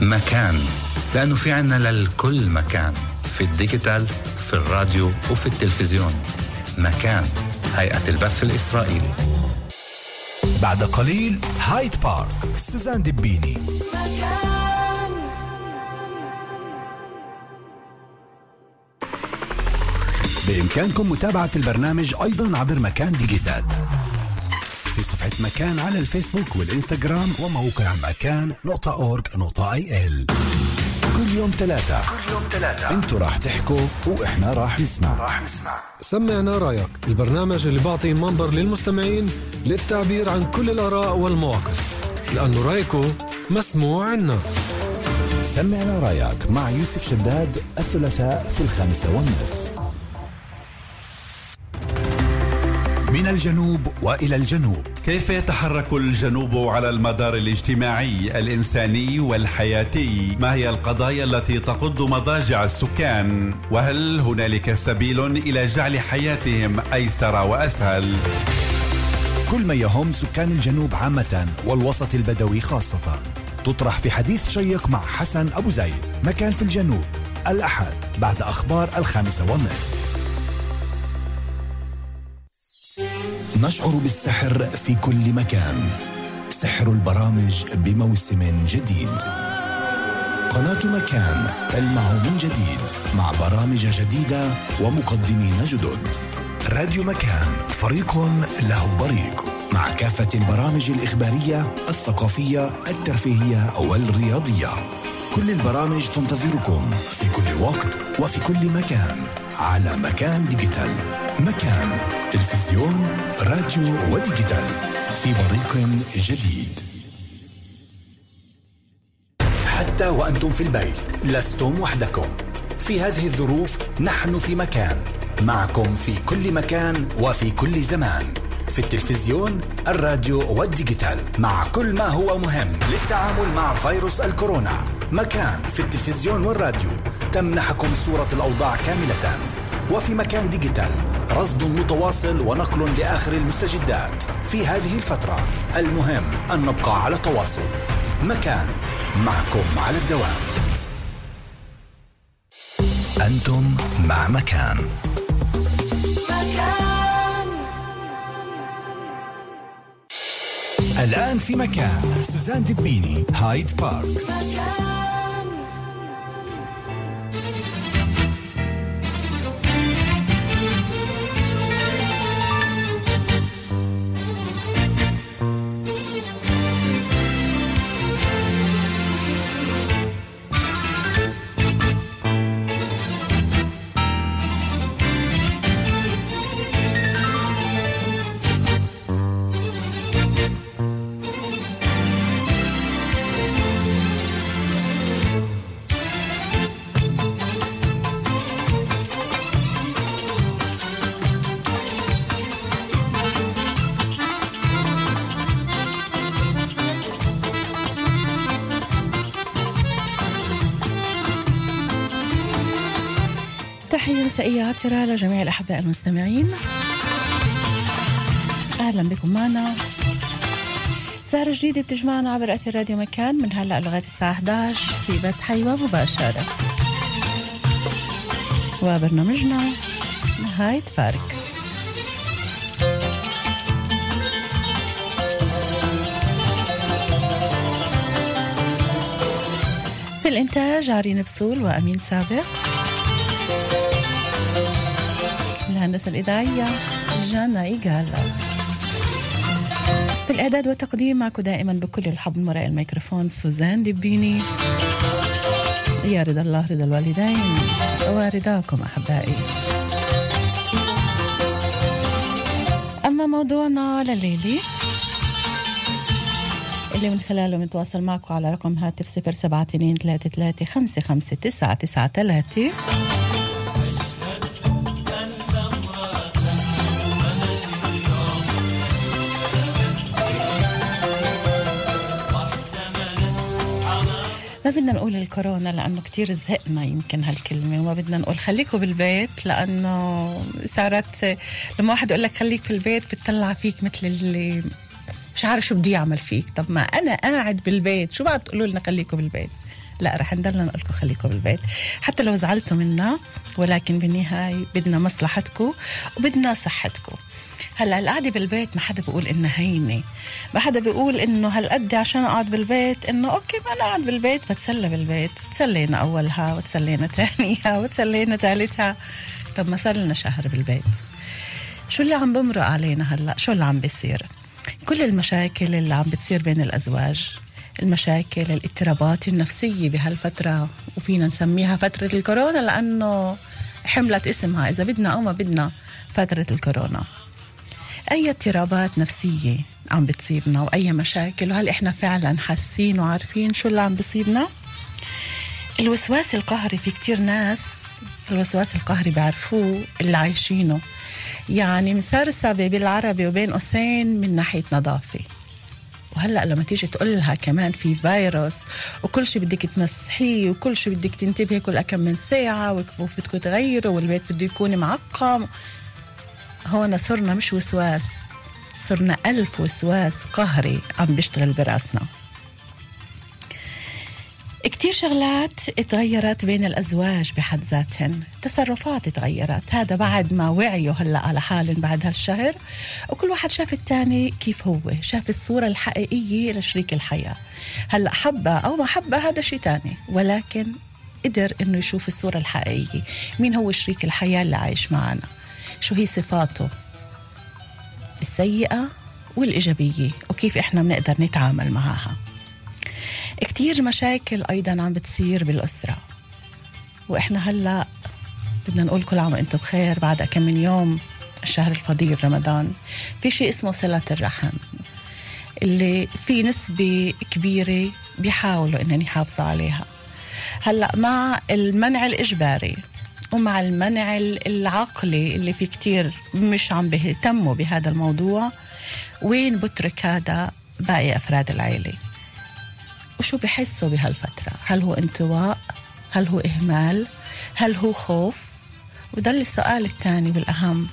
مكان. لأنه في عنا للكل مكان. في ال digital في الراديو وفي التلفزيون. مكان. هيئة البث الإسرائيلي. بعد قليل هايد بارك. سوزان دبيني بإمكانكم متابعة البرنامج أيضا عبر مكان digital. في صفحة مكان على الفيسبوك والإنستغرام وموقع مكان نقطة org نقطة IL. كل يوم ثلاثة كل يوم ثلاثة أنتوا راح تحكوا وإحنا راح نسمع. راح نسمع. سمعنا رأيك. البرنامج اللي بعطي منبر للمستمعين للتعبير عن كل الآراء والمواقف. لأنه رأيكو مسموع عنا. سمعنا رأيك مع يوسف شداد الثلاثاء في الخامسة والنصف. من الجنوب وإلى الجنوب. كيف يتحرك الجنوب على المدار الاجتماعي الإنساني والحياتي؟ ما هي القضايا التي تقض مضاجع السكان؟ وهل هنالك سبيل إلى جعل حياتهم أيسر وأسهل؟ كل ما يهم سكان الجنوب عامة والوسط البدوي خاصة. تطرح في حديث شيق مع حسن أبو زيد مكان في الجنوب الأحد بعد أخبار الخامسة والنصف. نشعر بالسحر في كل مكان. سحر البرامج بموسم جديد. قناة مكان تلمع من جديد مع برامج جديدة ومقدمين جدد. راديو مكان فريق له بريق مع كافة البرامج الإخبارية الثقافية الترفيهية والرياضية. كل البرامج تنتظركم في كل وقت وفي كل مكان على مكان digital. مكان تلفزيون راديو و digital في بريق جديد. حتى وأنتم في البيت لستم وحدكم. في هذه الظروف نحن في مكان معكم في كل مكان وفي كل زمان. في التلفزيون الراديو وال digital مع كل ما هو مهم للتعامل مع فيروس الكورونا. مكان في التلفزيون والراديو. تمنحكم صورة الأوضاع كاملة. وفي مكان digital رصد متواصل ونقل لآخر المستجدات في هذه الفترة. المهم أن نبقى على تواصل. مكان معكم على الدوام. أنتم مع مكان. مكان. الآن في مكان. سوزان دبيني هايد بارك. مكان. مسائية عطرة لجميع الأحباء المستمعين. أهلا بكم معنا. سهرة جديدة بتجمعنا عبر أثير راديو مكان من هلأ لغاية الساعة 11 في بث حيوة مباشرة. وبرنامجنا نهاية فارق. في الإنتاج عرين بسول وأمين سابق. الهندسة الإذاعية جانا إيجالا. في الإعداد والتقديم معك دائما بكل الحب من وراء الميكروفون سوزان دبيني يا رضا الله رضا الوالدين. ورضاكم أحبائي. أما موضوعنا لليلي اللي من خلاله نتواصل معكم على رقم هاتف 072 335 ما بدنا نقول الكورونا لأنه كتير زهقنا يمكن هالكلمة وما بدنا نقول. خليكم بالبيت لأنه صارت لما واحد يقول لك خليك في البيت بتطلع فيك مثل اللي مش عارف شو بده يعمل فيك. طب ما أنا قاعد بالبيت شو بعد تقولوا لنا خليكم بالبيت؟ لا رح نضلنا نقول لكم خليكم بالبيت. حتى لو زعلتوا منا ولكن بالنهاية بدنا مصلحتكم وبدنا صحتكم. هلا القعدة بالبيت ما حدا بيقول إنها هينة. ما حدا بيقول إنه هالقد عشان أقعد بالبيت إنه أوكي ما أنا اقعد بالبيت بتسلى بالبيت تسلينا أولها وتسلينا ثانيها وتسلينا ثالثها طب ما صار لنا شهر بالبيت. شو اللي عم بمرق علينا هلا؟ شو اللي عم بيصير؟ كل المشاكل اللي عم بتصير بين الأزواج المشاكل الاضطرابات النفسية بهالفترة وفينا نسميها فترة الكورونا لأنه حملت اسمها. إذا بدنا أو ما بدنا فترة الكورونا. أي اضطرابات نفسية عم بتصيبنا وأي مشاكل؟ وهل إحنا فعلا حاسين وعارفين شو اللي عم بصيبنا الوسواس القهري في كتير ناس الوسواس القهري بيعرفوه اللي عايشينه. يعني مسرسبة بالعربي وبين قوسين من ناحية نظافة. وهلأ لما تيجي تقول لها كمان في فيروس وكل شيء بدك تمسحيه وكل شيء بدك تنتبهي كل كم من ساعة وكيف بدكم تغيروا والبيت بده يكون معقم. هون صرنا مش وسواس صرنا ألف وسواس قهري عم بيشتغل براسنا. كتير شغلات تغيرت بين الأزواج بحد ذاتهن. تصرفات تغيرت. هذا بعد ما وعيوا هلأ على حالهم بعد هالشهر. وكل واحد شاف التاني كيف هو شاف الصورة الحقيقية لشريك الحياة. هلأ حبة أو ما حبة هذا شيء تاني. ولكن قدر إنه يشوف الصورة الحقيقية. مين هو شريك الحياة اللي عايش معنا؟ شو هي صفاته؟ السيئة والإيجابية. وكيف إحنا بنقدر نتعامل معها. كتير مشاكل أيضا عم بتصير بالأسرة. وإحنا هلأ بدنا نقول كل عام وأنتم بخير. بعد كم من يوم الشهر الفضيل رمضان في شيء اسمه صلة الرحم اللي في نسبة كبيرة بيحاولوا إنهم يحافظوا عليها. هلأ مع المنع الإجباري ومع المنع العقلي اللي في كتير مش عم بيهتموا بهذا الموضوع. وين بترك هذا باقي أفراد العيلة؟ وشو بحسوا بهالفترة؟ هل هو انطواء؟ هل هو إهمال؟ هل هو خوف؟ وضل السؤال الثاني والأهم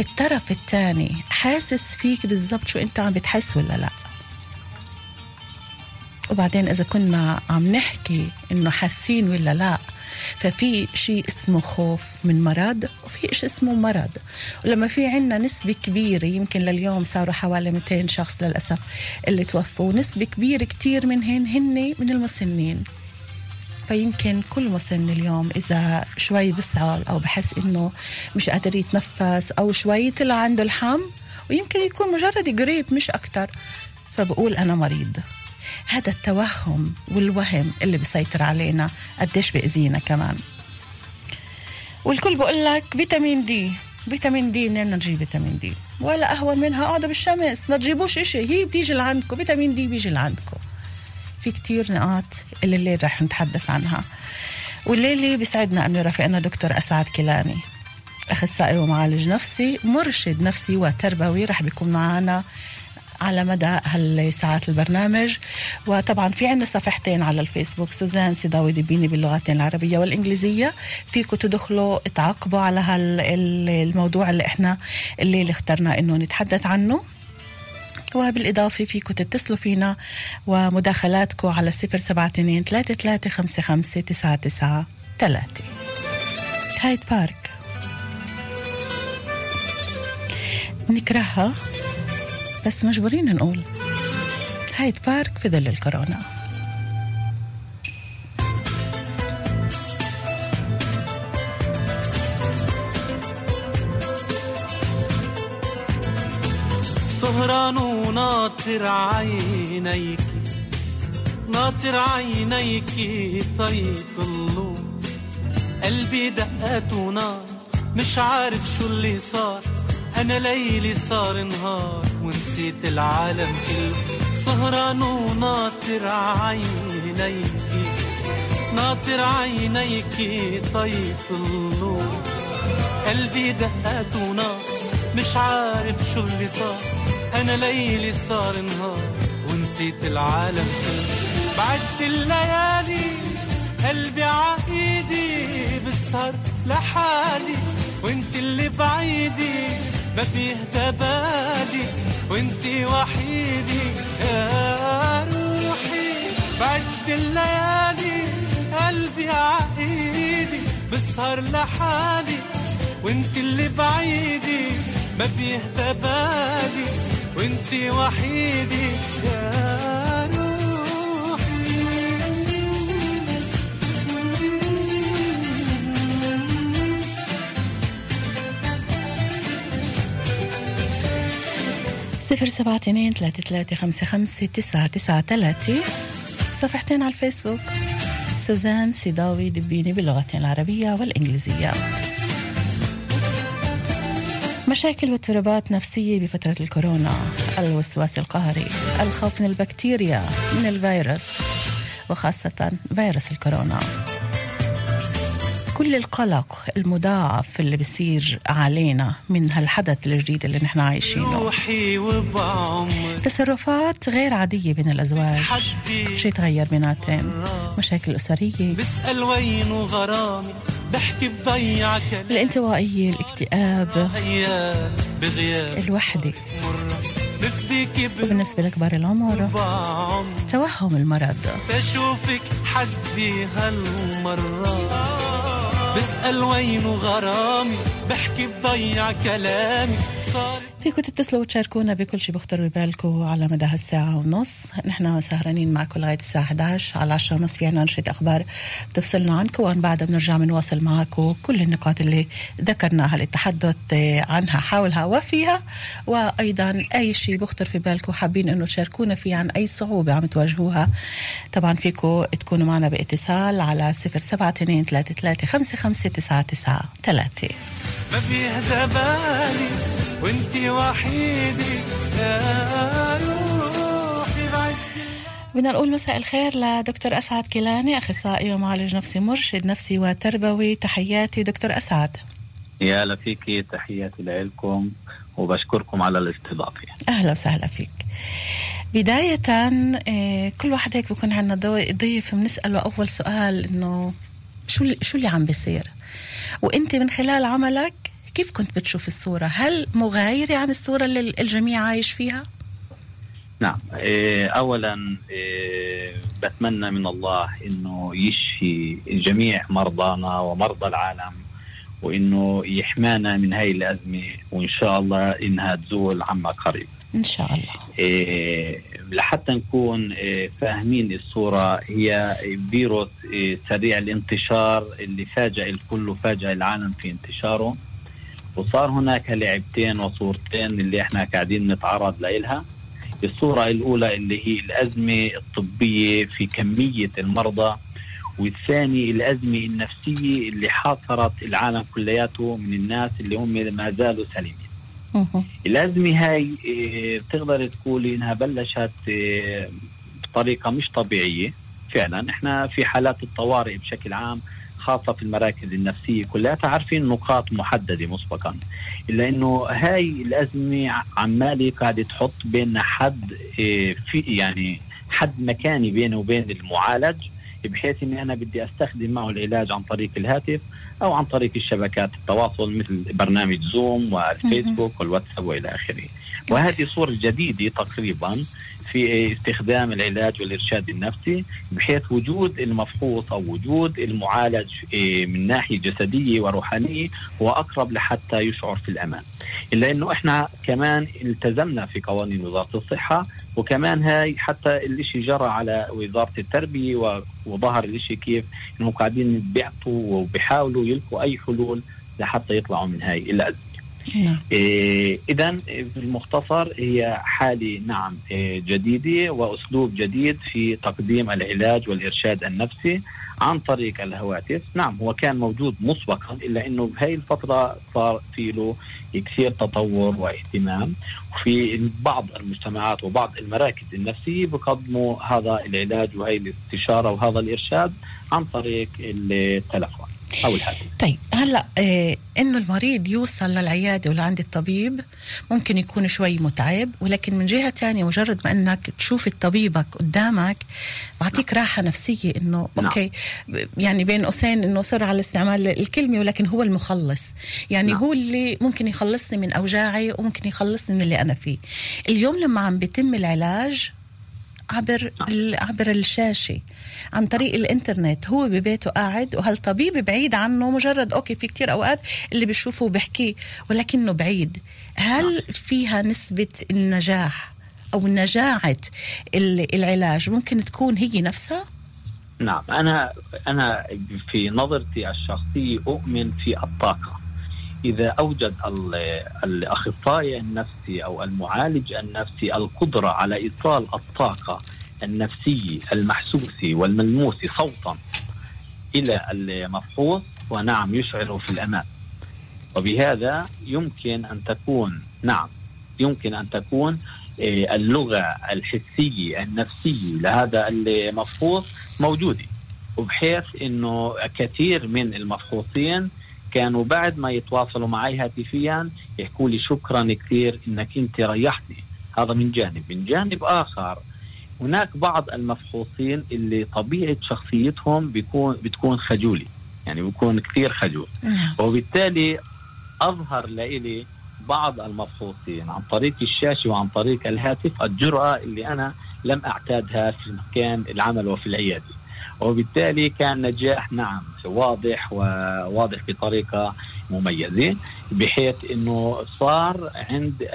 الطرف الثاني حاسس فيك بالضبط شو أنت عم بتحس ولا لا؟ وبعدين إذا كنا عم نحكي إنه حاسين ولا لا ففي شيء اسمه خوف من مرض وفي شيء اسمه مرض. ولما في عنا نسبة كبيرة يمكن لليوم صاروا حوالي 200 شخص للأسف اللي توفوا نسبة كبيرة كتير منهن هن من المسنين. فيمكن كل مسن اليوم إذا شوي بسعل أو بحس إنه مش قادر يتنفس أو شوي طلع عنده الحم ويمكن يكون مجرد قريب مش أكتر. فبقول أنا مريض. هذا التوهم والوهم اللي بيسيطر علينا قديش بيأذينا كمان. والكل بقول لك فيتامين دي فيتامين دي منين نجيب فيتامين دي؟ ولا أهون منها. اقعدوا بالشمس ما تجيبوش إشي. هي بتيجي لعندكم فيتامين دي بيجي لعندكم. في كتير نقاط اللي الليل رح نتحدث عنها. والليلة بيسعدنا أن يرافقنا دكتور أسعد كيلاني. أخصائي ومعالج نفسي مرشد نفسي وتربوي رح بيكون معنا. على مدى هالساعات البرنامج. وطبعا في عندنا صفحتين على الفيسبوك سوزان سيداوي دبيني باللغتين العربية والإنجليزية. فيكم تدخلوا تعقبوا على هالموضوع اللي إحنا اللي اخترنا إنه نتحدث عنه. وبالإضافة فيكم تتصلوا فينا ومداخلاتكم على الصفر سبعة اثنين ثلاثة ثلاثة خمسة خمسة تسعة تسعة ثلاثة هايد بارك. نكرهها. بس مجبورين نقول هايد بارك في ظل الكورونا. سهران وناطر عينيك ناطر عينيك طيطلوا قلبي دقات ونار مش عارف شو اللي صار أنا ليلي صار نهار. ونسيت العالم كله. سهران وناطر عينيك ناطر عينيك طيطلوا قلبي دقات ونار. مش عارف شو اللي صار. أنا ليلي صار نهار. ونسيت العالم كله. بعدت الليالي. قلبي عايدي بسهر لحالي. وانت اللي بعيدي. ما فيه تبادي وانتي وحيدي يا روحي. بعد الليالي قلبي عقيدي بسهر لحالي وانتي اللي بعيدي. ما فيه تبادي وانتي وحيدي يا صفر سبعة اثنين ثلاثة ثلاثة خمسة خمسة تسعة تسعة ثلاثة صفحتين على الفيسبوك. سوزان سيداوي دبيني باللغتين العربية والإنجليزية. مشاكل واضطرابات نفسية بفترة الكورونا. الوسواس القهري. الخوف من البكتيريا من الفيروس وخاصة فيروس الكورونا. كل القلق المضاعف اللي بيصير علينا من هالحدث الجديد اللي نحن عايشينه. تصرفات غير عادية بين الأزواج. كل شيء تغير بيناتهم؟ مشاكل أسرية. بسأل وين غرامي بحكي بضيع كلام. الانطوائية الاكتئاب. الوحدة. وبالنسبة لكبار العمر. توهم المرض. تشوفك حدي هالمرة. بسأل وين غرامي بحكي بضيع كلامي فيكم تتصلوا وتشاركونا بكل شيء بخطر ببالكم على مدى هالساعة ونص. نحن سهرانين معكم لغاية الساعة 11 على 10 ونص في عنا نشرة أخبار بتفصلنا عنكم وأن بعدها بنرجع بنواصل معكم كل النقاط اللي ذكرناها للتحدث عنها حولها وفيها. وأيضا أي شيء بخطر في بالكم حابين أنه تشاركونا فيه عن أي صعوبة عم تواجهوها طبعا فيكم تكونوا معنا باتصال على 072 33 55 99 3 ما بيهدى بالي. وانتي وحيدي يا روحي بعد بدنا نقول مساء الخير لدكتور أسعد كيلاني أخصائي ومعالج نفسي مرشد نفسي وتربوي. تحياتي دكتور أسعد. يا هلا فيكي تحياتي لكم وبشكركم على الاستضافة. أهلا وسهلا فيك. بداية آه، كل واحد هيك بكون عندنا ضي- ضيف بنسأله أول سؤال إنه شو اللي- شو اللي عم بيصير؟ وأنت من خلال عملك كيف كنت بتشوف الصورة؟ هل مغايرة عن الصورة اللي الجميع عايش فيها؟ نعم. إيه، أولا إيه، بتمنى من الله أنه يشفي جميع مرضانا ومرضى العالم وأنه يحمانا من هاي الأزمة وإن شاء الله إنها تزول عما قريب. إن شاء الله. إيه، لحتى نكون فاهمين الصورة هي فيروس سريع الانتشار اللي فاجأ الكل وفاجأ العالم في انتشاره. وصار هناك لعبتين وصورتين اللي إحنا قاعدين نتعرض لها الصورة الأولى اللي هي الأزمة الطبية في كمية المرضى والثاني الأزمة النفسية اللي حاصرت العالم كلياته من الناس اللي هم ما زالوا سليمين. الأزمة هاي بتقدر تقولي إنها بلشت إيه، بطريقة مش طبيعية. فعلا إحنا في حالات الطوارئ بشكل عام خاصة في المراكز النفسية كلها عارفين نقاط محددة مسبقا. إلا إنه هاي الأزمة عمالة قاعدة تحط بيننا حد إيه، في يعني حد مكاني بيني وبين المعالج بحيث إني أنا بدي أستخدم معه العلاج عن طريق الهاتف أو عن طريق الشبكات التواصل مثل برنامج زوم والفيسبوك والواتساب وإلى آخره. وهذه صورة جديدة تقريبا. في استخدام العلاج والإرشاد النفسي بحيث وجود المفحوص أو وجود المعالج إيه، من ناحية جسدية وروحانية هو أقرب لحتى يشعر في الأمان. إلا إنه إحنا كمان التزمنا في قوانين وزارة الصحة وكمان هاي حتى الإشي جرى على وزارة التربية وظهر الإشي كيف انهم قاعدين بيعطوا وبيحاولوا يلقوا أي حلول لحتى يطلعوا من هاي الأزمة. نعم. إيه اذا بالمختصر هي حاله نعم إيه جديدة وأسلوب جديد في تقديم العلاج والإرشاد النفسي عن طريق الهواتف، نعم هو كان موجود مسبقا إلا إنه بهي الفترة صار في له كثير تطور واهتمام. وفي بعض المجتمعات وبعض المراكز النفسية بقدموا هذا العلاج وهي الاستشارة وهذا الإرشاد عن طريق التلفون. أو الهاتف. طيب هلأ آه إنه المريض يوصل للعيادة ولعند الطبيب ممكن يكون شوي متعب ولكن من جهة تانية مجرد ما إنك تشوف طبيبك قدامك بعطيك راحة نفسية إنه نعم. أوكي يعني بين قوسين إنه صر على استعمال الكلمة ولكن هو المخلص يعني نعم. هو اللي ممكن يخلصني من أوجاعي وممكن يخلصني من اللي أنا فيه اليوم لما عم بيتم العلاج عبر نعم. عبر الشاشة عن طريق الإنترنت. هو ببيته قاعد وهالطبيب بعيد عنه؟ مجرد أوكي في كتير أوقات اللي بيشوفه وبيحكيه ولكنه بعيد. هل فيها نسبة النجاح أو نجاعة ال- العلاج ممكن تكون هي نفسها؟ نعم أنا أنا في نظرتي الشخصية أؤمن في الطاقة. إذا أوجد ال- الاخصائي النفسي أو المعالج النفسي القدرة على إيصال الطاقة النفسيه المحسوسه والملموسه صوتا إلى المفحوص ونعم يشعره في الأمان. وبهذا يمكن أن تكون نعم يمكن أن تكون آه، اللغة الحسية النفسية لهذا المفحوص موجودة. وبحيث إنه كثير من المفحوصين كانوا بعد ما يتواصلوا معي هاتفيا يحكوا لي شكرا كثير إنك أنت ريحتني. هذا من جانب. من جانب آخر هناك بعض المفحوصين اللي طبيعة شخصيتهم بيكون بتكون خجولي يعني بيكون كثير خجول. نعم. وبالتالي أظهر لإلي بعض المفحوصين عن طريق الشاشة وعن طريق الهاتف الجرأة اللي أنا لم أعتادها في مكان العمل وفي العيادة. وبالتالي كان نجاح نعم واضح وواضح بطريقة مميزة بحيث إنه صار عند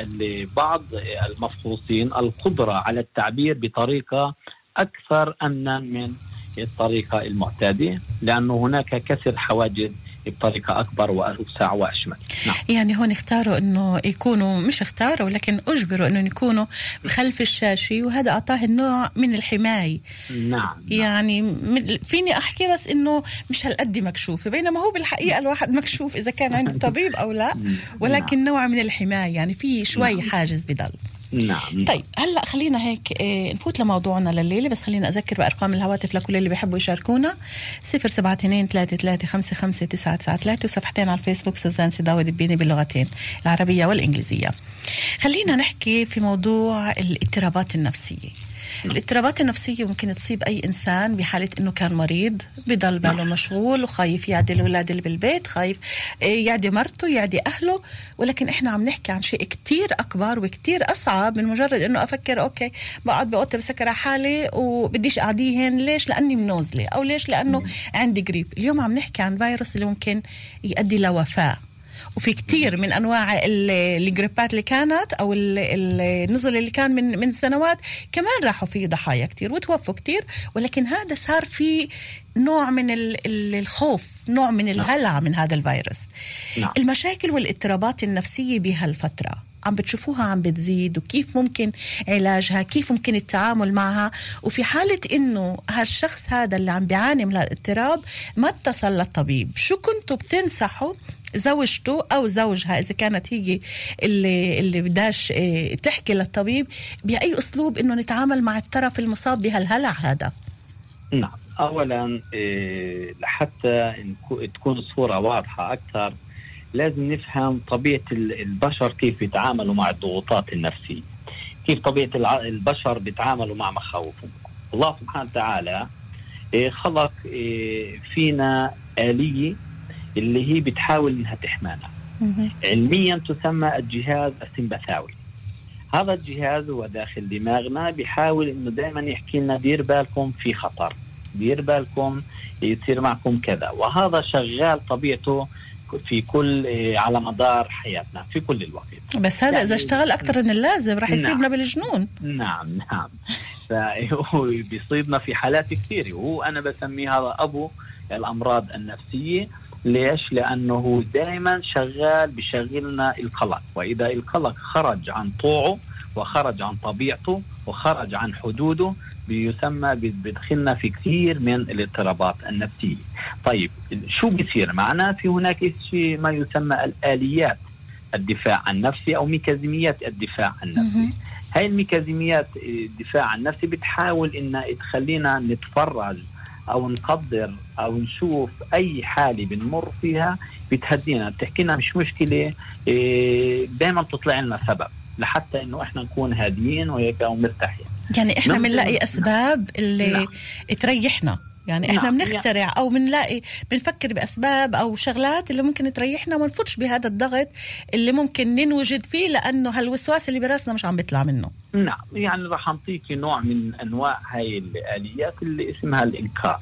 بعض المفحوصين القدرة على التعبير بطريقة أكثر امنا من الطريقة المعتادة لأنه هناك كسر حواجز بطريقة أكبر وأوسع وأشمل. نعم. يعني هون اختاروا إنه يكونوا مش اختاروا ولكن أجبروا انهم يكونوا خلف الشاشة وهذا أعطاه النوع من الحماية. نعم, نعم. يعني فيني أحكي بس إنه مش هالقد مكشوفة بينما هو بالحقيقة الواحد مكشوف إذا كان عنده طبيب أو لا ولكن نوع من الحماية. يعني في شوي نعم. حاجز بضل. نعم. طيب هلأ خلينا هيك آه، نفوت لموضوعنا لليلة بس خلينا أذكر بأرقام الهواتف لكل اللي بيحبوا يشاركونا. 072 33 وصفحتين على الفيسبوك سوزان سيداوي دبيني باللغتين العربية والإنجليزية. خلينا نحكي في موضوع الإضطرابات النفسية. الاضطرابات النفسية ممكن تصيب أي إنسان بحالة إنه كان مريض بضل باله مشغول وخايف يعدي الأولاد اللي بالبيت خايف آه، يعدي مرته يعدي أهله. ولكن إحنا عم نحكي عن شيء كتير أكبر وكتير أصعب من مجرد إنه أفكر أوكي بقعد بأوضتي بسكر على حالي وبديش أعديهن ليش؟ لأني منوزلة أو ليش؟ لأنه عندي جريب اليوم عم نحكي عن فيروس اللي ممكن يؤدي لوفاة. وفي كتير من أنواع ال- الجريبات اللي كانت أو ال- ال- النزل اللي كان من من سنوات كمان راحوا فيه ضحايا كتير وتوفوا كتير ولكن هذا صار في نوع من ال- ال- الخوف نوع من الهلع من هذا الفيروس. نعم. المشاكل والاضطرابات النفسية بهالفترة عم بتشوفوها عم بتزيد وكيف ممكن علاجها كيف ممكن التعامل معها وفي حالة إنه هالشخص هذا اللي عم بيعاني من الاضطراب ما اتصل للطبيب. شو كنتوا بتنصحوا زوجته أو زوجها إذا كانت هي اللي اللي بداش إيه، تحكي للطبيب بأي أسلوب إنه نتعامل مع الطرف المصاب بهالهلع هذا؟ نعم. اولا إيه، لحتى تكون الصورة واضحة أكثر لازم نفهم طبيعة ال- البشر كيف بيتعاملوا مع الضغوطات النفسية. كيف طبيعة البشر بيتعاملوا مع مخاوفهم. الله سبحانه وتعالى إيه، خلق فينا آلية اللي هي بتحاول إنها تحمانا. علميا تسمى الجهاز السمبثاوي هذا الجهاز هو داخل دماغنا بيحاول إنه دائما يحكي لنا دير بالكم في خطر دير بالكم يصير معكم كذا. وهذا شغال طبيعته في كل إيه، على مدار حياتنا في كل الوقت. بس هذا إذا يعني- اشتغل أكثر من اللازم رح نعم. يصيبنا بالجنون. نعم نعم. فهو بيصيبنا في حالات كثيرة. وهو أنا بسميه هذا أبو الأمراض النفسية. ليش؟ لأنه دائما شغال بشغلنا القلق وإذا القلق خرج عن طوعه وخرج عن طبيعته وخرج عن حدوده بيسمى بيدخلنا في كثير من الاضطرابات النفسية طيب شو بيصير معنا في هناك شيء ما يسمى الآليات الدفاع النفسي أو ميكانيزميات الدفاع النفسي. هاي الميكانيزميات الدفاع النفسي بتحاول إنها تخلينا نتفرج أو نقدر أو نشوف أي حالة بنمر فيها بتهدينا بتحكي لنا مش مشكلة دائما تطلع لنا سبب لحتى إنه إحنا نكون هاديين وهيك ومرتاحين يعني إحنا. بنلاقي أسباب اللي نعم. تريحنا يعني إحنا نعم. بنخترع أو بنلاقي بنفكر بأسباب أو شغلات اللي ممكن تريحنا وما نفوتش بهذا الضغط اللي ممكن ننوجد فيه لأنه هالوسواس اللي براسنا مش عم بيطلع منه. نعم يعني راح نعطيك نوع من أنواع هاي الآليات اللي اسمها الإنكار.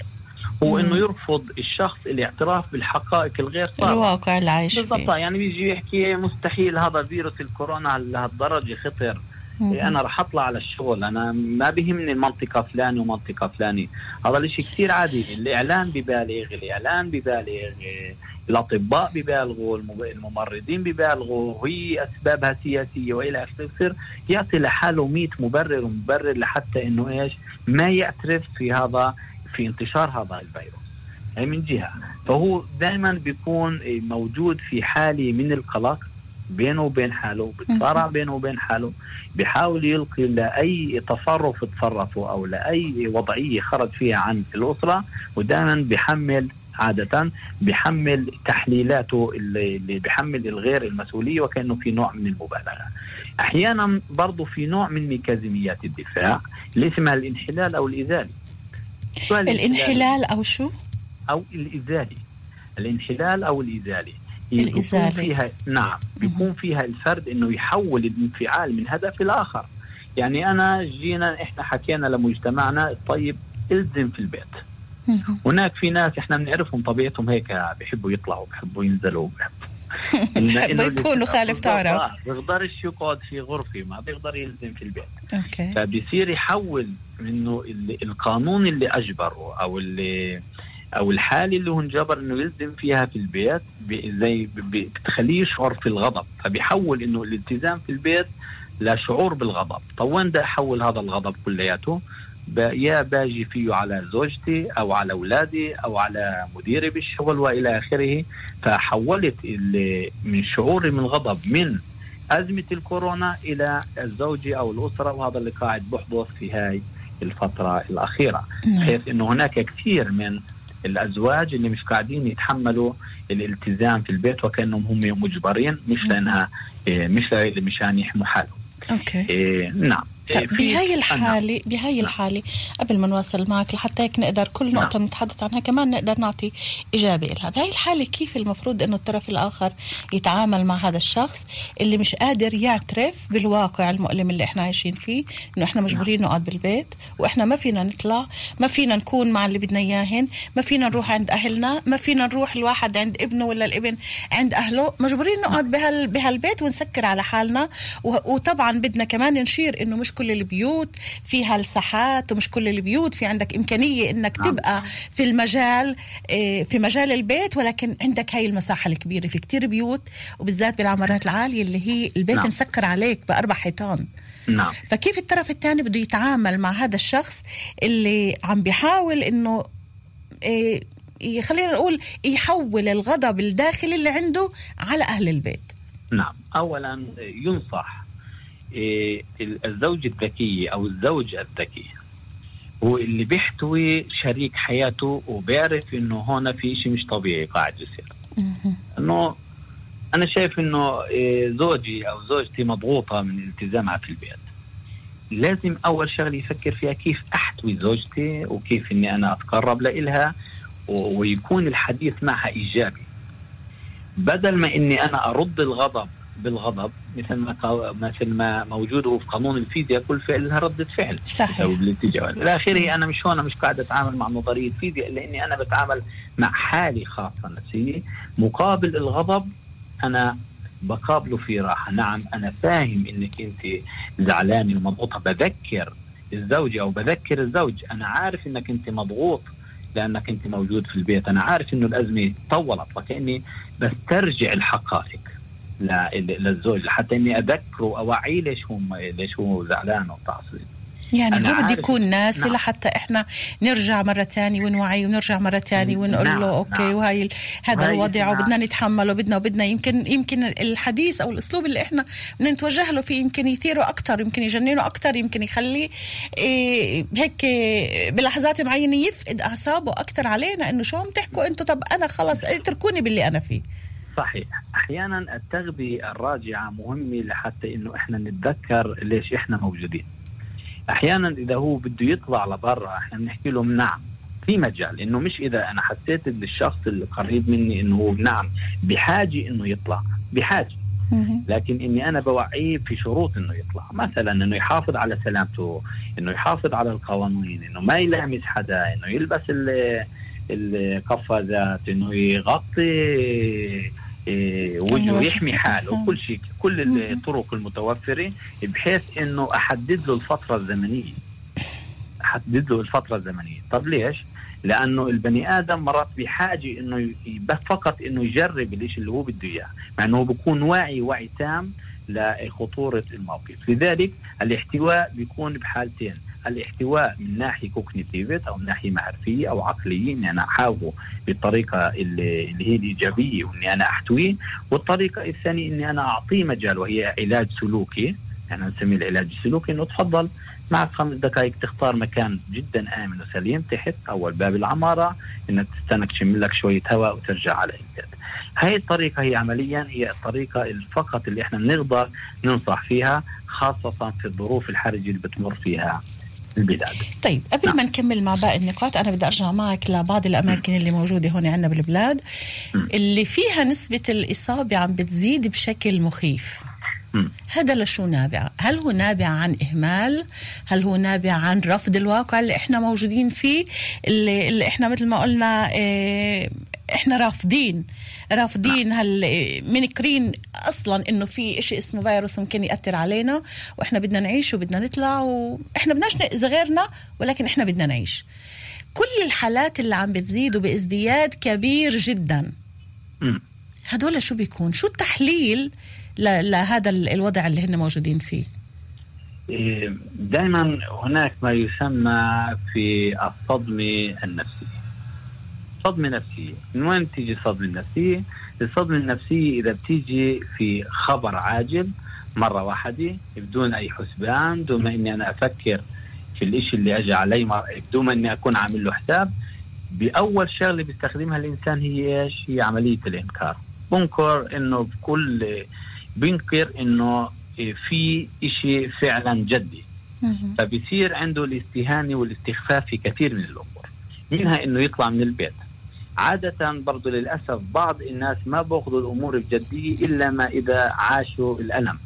هو إنه يرفض الشخص الاعتراف بالحقائق الغير صارمة. الواقع اللي عايش بالضبط فيه يعني بيجي يحكي مستحيل هذا فيروس الكورونا لهالدرجة خطر. أنا رح أطلع على الشغل. أنا ما بيهمني المنطقة فلانه ومنطقة فلانه هذا الشيء كثير عادي. الإعلام ببالغ الإعلام ببالغ إيه، الأطباء ببالغوا الم- الممرضين ببالغوا وهي أسبابها سياسية وإلى آخره. بصير يعطي لحاله 100 مبرر ومبرر لحتى إنه إيش؟ ما يعترف في هذا في انتشار هذا الفيروس. هي من جهة. فهو دائما بيكون إيه، موجود في حالة من القلق. بينه وبين حاله بتصارع بينه وبين حاله بيحاول يلقي لأي تصرف تصرفه أو لأي وضعية خرج فيها عن الأسرة ودائما بيحمل عادة بيحمل تحليلاته اللي, اللي بيحمل الغير المسؤولية وكأنه في نوع من المبالغة. أحيانا برضو في نوع من ميكانيزميات الدفاع اللي اسمها الانحلال أو الإزالي. سؤال الانحلال أو شو؟ أو الإزالي. الانحلال أو الإزالي. بيكون الإزالي. فيها نعم بيكون فيها الفرد إنه يحول الانفعال من هدف لاخر يعني أنا جينا إحنا حكينا لمجتمعنا طيب إلزم في البيت. هناك في ناس إحنا بنعرفهم طبيعتهم هيك بيحبوا يطلعوا بيحبوا ينزلوا بيحبوا يكونوا خالف تعرف بيقدرش يقعد في غرفة ما بيقدر يلزم في البيت. أوكي. فبيصير يحول ال- القانون اللي أجبره أو اللي أو الحاله اللي هو انجبر إنه يلزم فيها في البيت زي بتخليه يشعر في الغضب. فبيحول إنه الالتزام في البيت لشعور بالغضب. طب وين بدي احول هذا الغضب كلياته؟ يا باجي فيه على زوجتي أو على أولادي أو على مديري بالشغل وإلى آخره. فحولت ال- من شعوري من الغضب من أزمة الكورونا إلى الزوجة أو الأسرة وهذا اللي قاعد بحدث في هاي الفترة الأخيرة. نعم. بحيث أنه هناك كثير من الأزواج اللي مش قاعدين يتحملوا الالتزام في البيت وكأنهم هم مجبرين مش لأنها إيه، مش مشان يحموا حالهم. أوكي. إيه، نعم. طيب في- بهاي نعم. الحالة بهاي الحالة قبل ما نواصل معك لحتى هيك نقدر كل نقطة نتحدث عنها كمان نقدر نعطي إجابة لها بهاي الحالة كيف المفروض أنه الطرف الآخر يتعامل مع هذا الشخص اللي مش قادر يعترف بالواقع المؤلم اللي إحنا عايشين فيه؟ إنه إحنا مجبورين نقعد بالبيت وإحنا ما فينا نطلع ما فينا نكون مع اللي بدنا إياهن ما فينا نروح عند أهلنا ما فينا نروح الواحد عند ابنه ولا الابن عند أهله. مجبورين نقعد بهال بهالبيت ونسكر على حالنا وطبعا بدنا كمان نشير إنه مش كل البيوت فيها الساحات ومش كل البيوت في عندك إمكانية إنك نعم. تبقى في المجال آه، في مجال البيت ولكن عندك هاي المساحة الكبيرة. في كتير بيوت وبالذات بالعمارات العالية اللي هي البيت نعم. مسكر عليك بأربع حيطان. نعم. فكيف الطرف الثاني بده يتعامل مع هذا الشخص اللي عم بيحاول إنه إيه ي- خلينا نقول يحول الغضب الداخلي اللي عنده على أهل البيت؟ نعم. اولا ينصح الزوج الذكي أو الزوج الذكي. هو اللي بيحتوي شريك حياته وبيعرف إنه هون في شيء مش طبيعي قاعد يصير. إنه أنا شايف إنه إيه، زوجي أو زوجتي مضغوطة من التزامها في البيت. لازم أول شغله يفكر فيها كيف أحتوي زوجتي وكيف إني أنا أتقرب لإلها ويكون الحديث معها إيجابي. بدل ما إني أنا أرد الغضب بالغضب مثل ما مثل ما موجود في قانون الفيزياء كل فعل لها ردة فعل. صحيح. أو بالاتجاه. إلى آخره أنا مش هون مش قاعد أتعامل مع نظرية فيزياء لأني أنا بتعامل مع حالي خاصة نفسيه مقابل الغضب أنا بقابله في راحة. نعم أنا فاهم إنك أنت زعلانة ومضغوطة. بذكر الزوجه أو بذكر الزوج. أنا عارف إنك أنت مضغوط لأنك أنت موجود في البيت. أنا عارف إنه الأزمة طولت وكأني بسترجع الحقائق. للزوج حتى إني أذكره واوعيه ليش هو ليش هو زعلان ومتعصب يعني هو بده يكون ناسي نعم. لحتى إحنا نرجع مرة تانية ونوعي ونرجع مرة تانية ونقول نعم، له أوكي نعم. وهي هذا الوضع نعم. وبدنا نتحمل وبدنا وبدنا يمكن يمكن الحديث أو الأسلوب اللي إحنا بدنا نتوجه له فيه يمكن يثيره أكثر يمكن يجننه أكثر يمكن يخليه إيه هيك بلحظات معينة يفقد أعصابه أكثر علينا إنه شو عم تحكوا أنتم طب أنا خلص اتركوني باللي أنا فيه صحيح. أحيانا التغذيه الراجعة مهمه لحتى إنه إحنا نتذكر ليش إحنا موجودين. أحيانا إذا هو بده يطلع لبرا إحنا بنحكي له نعم في مجال. إنه مش إذا أنا حسيت إن الشخص اللي قريب مني إنه هو نعم بحاجة إنه يطلع بحاجة. لكن إني أنا بوعيه في شروط إنه يطلع. مثلا إنه يحافظ على سلامته إنه يحافظ على القوانين إنه ما يلامس حدا إنه يلبس ال- القفازات إنه يغطي وجهه أيوة. يحمي حاله. كل شيء كل. الطرق المتوفرة بحيث إنه أحدد له الفترة الزمنية أحدد له الفترة الزمنية طب ليش لأنه البني آدم مرات بحاجة إنه بس فقط إنه يجرب الشيء اللي هو بده إياه مع إنه هو بيكون واعي وعي تام لخطورة الموقف لذلك الاحتواء بيكون بحالتين الاحتواء من ناحية كوجنيتيفيت أو من ناحية معرفية أو عقلية إني أنا احاوره بالطريقة اللي, اللي هي الإيجابية وإني أنا احتويه والطريقة الثانية إني أنا أعطيه مجال وهي علاج سلوكي يعني نسميه العلاج السلوكي إنه تفضل معك خمس دقائق تختار مكان جدا آمن وسليم تحت أول باب العمارة إنك تستنى تشم لك شوية هواء وترجع على البيت. هاي الطريقة هي عمليا هي الطريقة فقط اللي إحنا بنقدر ننصح فيها خاصة في الظروف الحرجه اللي بتمر فيها البلاد. طيب قبل نعم. ما نكمل مع باقي النقاط أنا بدي أرجع معك لبعض الأماكن اللي موجودة هون عندنا بالبلاد مم. اللي فيها نسبة الإصابة عم بتزيد بشكل مخيف. هذا لشو نابع؟ هل هو نابع عن إهمال؟ هل هو نابع عن رفض الواقع اللي إحنا موجودين فيه؟ اللي, اللي إحنا مثل ما قلنا إيه إحنا رافضين رافضين إيه، منكرين أصلا إنه في شيء اسمه فيروس ممكن يأثر علينا وإحنا بدنا نعيش وبدنا نطلع وإحنا بدناش ناذي غيرنا ولكن إحنا بدنا نعيش كل الحالات اللي عم بتزيد وبازدياد كبير جدا. هدول شو بيكون شو التحليل لهذا ال- الوضع اللي هن موجودين فيه دائما هناك ما يسمى في الصدمة النفسية. صدمة نفسية، من وين تيجي الصدمة النفسية؟ الصدمة النفسية إذا بتيجي في خبر عاجل مرة واحدة بدون أي حسبان، بدون ما إني أنا أفكر في الإشي اللي اجى علي بدون ما إني أكون عامل له حساب بأول شغلة بيستخدمها الإنسان هي إيش؟ هي عملية الإنكار. بنكر إنه بكل بينكر إنه في إشي فعلا جدي فبصير عنده الإستهانة والإستخفاف في كثير من الأمور منها أنه يطلع من البيت عادة برضو للأسف بعض الناس ما بأخذوا الأمور بجدية إلا ما إذا عاشوا الألم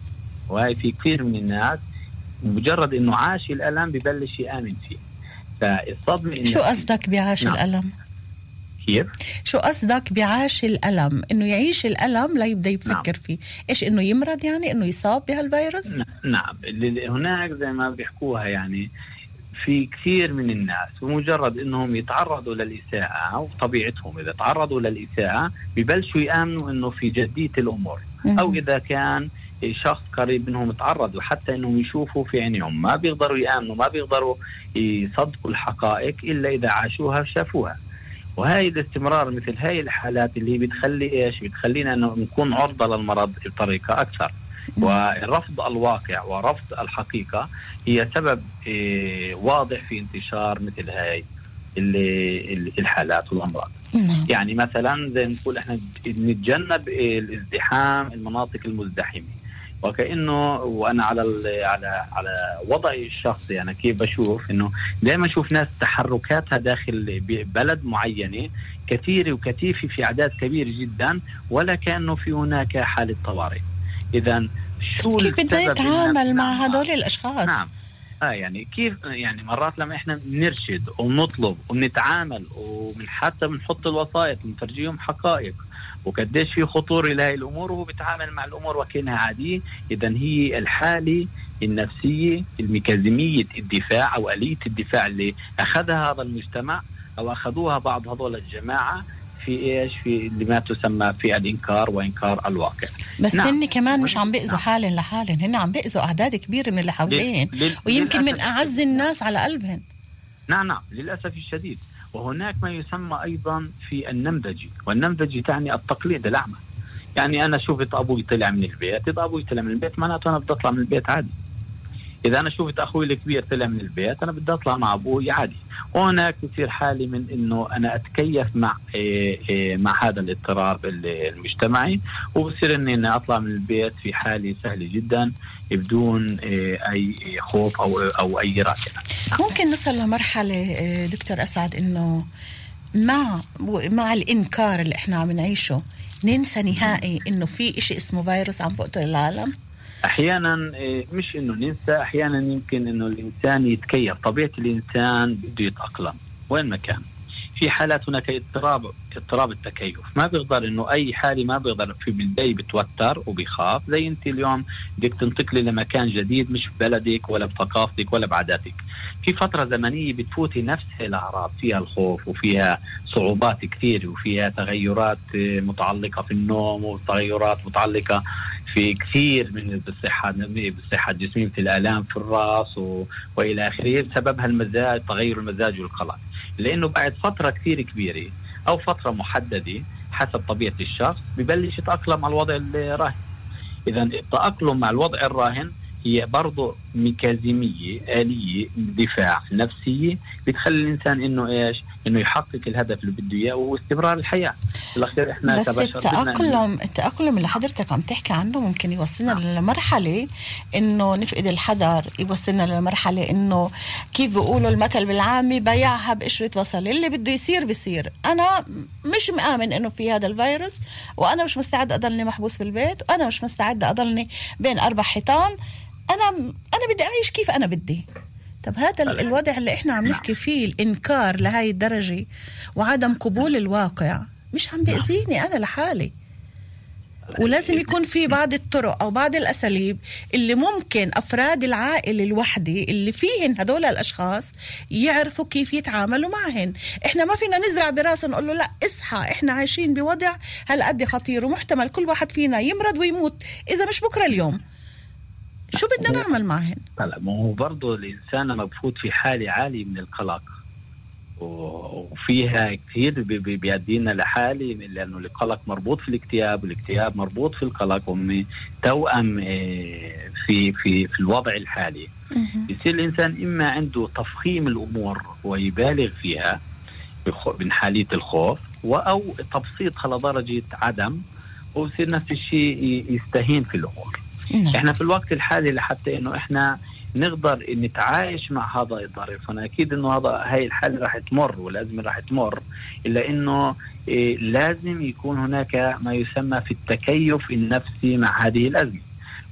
وهي في كثير من الناس مجرد أنه عاش الألم ببلش يآمن فيه فالصدمة شو قصدك بعاش نعم. الألم؟ كيف؟ شو قصدك بعاش الألم؟ إنه يعيش الألم ليبدأ يفكر فيه، إيش إنه يمرض يعني؟ إنه يصاب بهالفيروس؟ نعم هناك زي ما بيحكوها يعني في كثير من الناس بمجرد إنهم يتعرضوا للإساءة وطبيعتهم إذا تعرضوا للإساءة ببلشوا يآمنوا إنه في جديه الأمور. أو إذا كان شخص قريب منهم تعرضوا حتى إنهم يشوفوا في عينيهم ما بيقدروا يآمنوا ما بيقدروا يصدقوا الحقائق إلا إذا عاشوها وشافوها. وهي الاستمرار مثل هاي الحالات اللي بتخلي إيش؟ بتخلينا إنه نكون عرضة للمرض بطريقة أكثر. ورفض الواقع ورفض الحقيقة هي سبب إيه، واضح في انتشار مثل هاي الحالات والأمراض. نعم. يعني مثلا زي نقول إحنا نتجنب الازدحام المناطق المزدحمة. وكأنه وأنا على على على وضعي الشخصي أنا كيف بشوف إنه دائما أشوف ناس تحركاتها داخل بلد معينة كثيرة وكثيفة في أعداد كبيرة جدا ولا كأنه في هناك حالة طوارئ. اذا شو كيف بدنا نتعامل مع. هدول الأشخاص؟ نعم آه يعني كيف يعني مرات لما إحنا بنرشد وبنطلب وبنتعامل ومن حتى بنحط الوسائط بنفرجيهم حقائق وقديش في خطورة لهي الأمور وهو بيتعامل مع الأمور وكأنها عادية اذا هي الحالة النفسية الميكانيزميه الدفاع أو آلية الدفاع اللي أخذها هذا المجتمع أو أخذوها بعض هذول الجماعة في إيش؟ في اللي ما تسمى في الإنكار وإنكار الواقع. بس نعم. هن كمان مش عم بيأذوا نعم. حالهم لحالهم هن عم بيأذوا أعداد كبيرة من اللي حوالين لل- ويمكن من أعز الناس على قلبهم. نعم نعم للأسف الشديد. وهناك ما يسمى أيضا في النمذجي. والنمذجي تعني التقليد الأعمى. يعني أنا شفت أبوي طلع من البيت؟ إذا أبوي طلع من البيت معناته أنا بدي أطلع من البيت عادي. إذا أنا شفت أخوي الكبير طلع من البيت أنا بدي أطلع مع أبوي عادي. وهناك بصير حالي من إنه أنا أتكيف مع إيه إيه مع هذا الاضطراب ال- المجتمعي وبصير إني أنا أطلع من البيت في حالي سهلة جدا بدون إيه أي خوف أو أو أي راكنة ممكن نصل لمرحلة آه، دكتور أسعد إنه مع مع الإنكار اللي إحنا عم نعيشه ننسى نهائي إنه في إشي اسمه فيروس عم بقتل العالم؟ أحيانا إيه، مش إنه ننسى أحيانا يمكن إنه الإنسان يتكيف. طبيعة الإنسان بده يتأقلم وين ما كان. في حالات هناك اضطراب اضطراب التكيف. ما بيقدر إنه أي حالي ما بيقدر في بالبدايه بتوتر وبيخاف. زي أنت اليوم بدك تنتقلي لمكان جديد مش ببلدك ولا بثقافتك ولا بعاداتك في فترة زمنية بتفوتي نفس الأعراض. فيها الخوف وفيها صعوبات كثير وفيها تغيرات متعلقة في النوم وتغيرات متعلقة في كثير من بالصحة بالصحة الجسمية مثل الآلام في الرأس و... وإلى آخره سببها المزاج تغير المزاج والقلق. لأنه بعد فترة كثير كبيرة أو فترة محددة حسب طبيعة الشخص ببلش يتأقلم على الوضع الراهن. إذا التأقلم مع الوضع الراهن هي برضه ميكازيمية آلية دفاع نفسية بتخلي الإنسان إنه إيش؟ إنه يحقق الهدف اللي بده إياه وهو استمرار الحياة. بالأخير إحنا بس التاقلم التأقلم اللي حضرتك عم تحكي عنه ممكن يوصلنا نعم. لمرحلة إنه نفقد الحذر يوصلنا لمرحلة إنه كيف بيقولوا المثل بالعامي بيعها بقشرة بصل اللي بده يصير بيصير. أنا مش مآمن إنه في هذا الفيروس وأنا مش مستعد أضلني محبوس بالبيت وأنا مش مستعد أضلني بين أربع حيطان. أنا أنا بدي أعيش كيف أنا بدي. طب هذا الوضع اللي إحنا عم نحكي فيه الإنكار لهي الدرجة وعدم قبول الواقع مش عم بيأذيني أنا لحالي. ولازم يكون في بعض الطرق أو بعض الأساليب اللي ممكن أفراد العائلة الوحدة اللي فيهن هدول الأشخاص يعرفوا كيف يتعاملوا معهن. إحنا ما فينا نزرع براسنا نقول له لا اصحى إحنا عايشين بوضع هالقد خطير ومحتمل كل واحد فينا يمرض ويموت. إذا مش بكرة اليوم. شو بدنا نعمل معهن؟ هلا ما هو برضه الإنسان لما بفوت في حالة عالية من القلق. وفيها كثير بيدينا لحالة لأنه القلق مربوط في الاكتئاب والاكتئاب مربوط في القلق هم توأم آه، في في في الوضع الحالي. يصير الإنسان إما عنده تفخيم الأمور ويبالغ فيها من حالية الخوف أو تبسيطها لدرجه عدم ويصير نفس الشيء يستهين في الأمور. نعم. إحنا في الوقت الحالي لحتى إنه إحنا نقدر نتعايش مع هذا الظرف أنا أكيد إنه هذا هاي الحالة راح تمر ولازم راح تمر إلا إنه إيه لازم يكون هناك ما يسمى في التكيف النفسي مع هذه الأزمة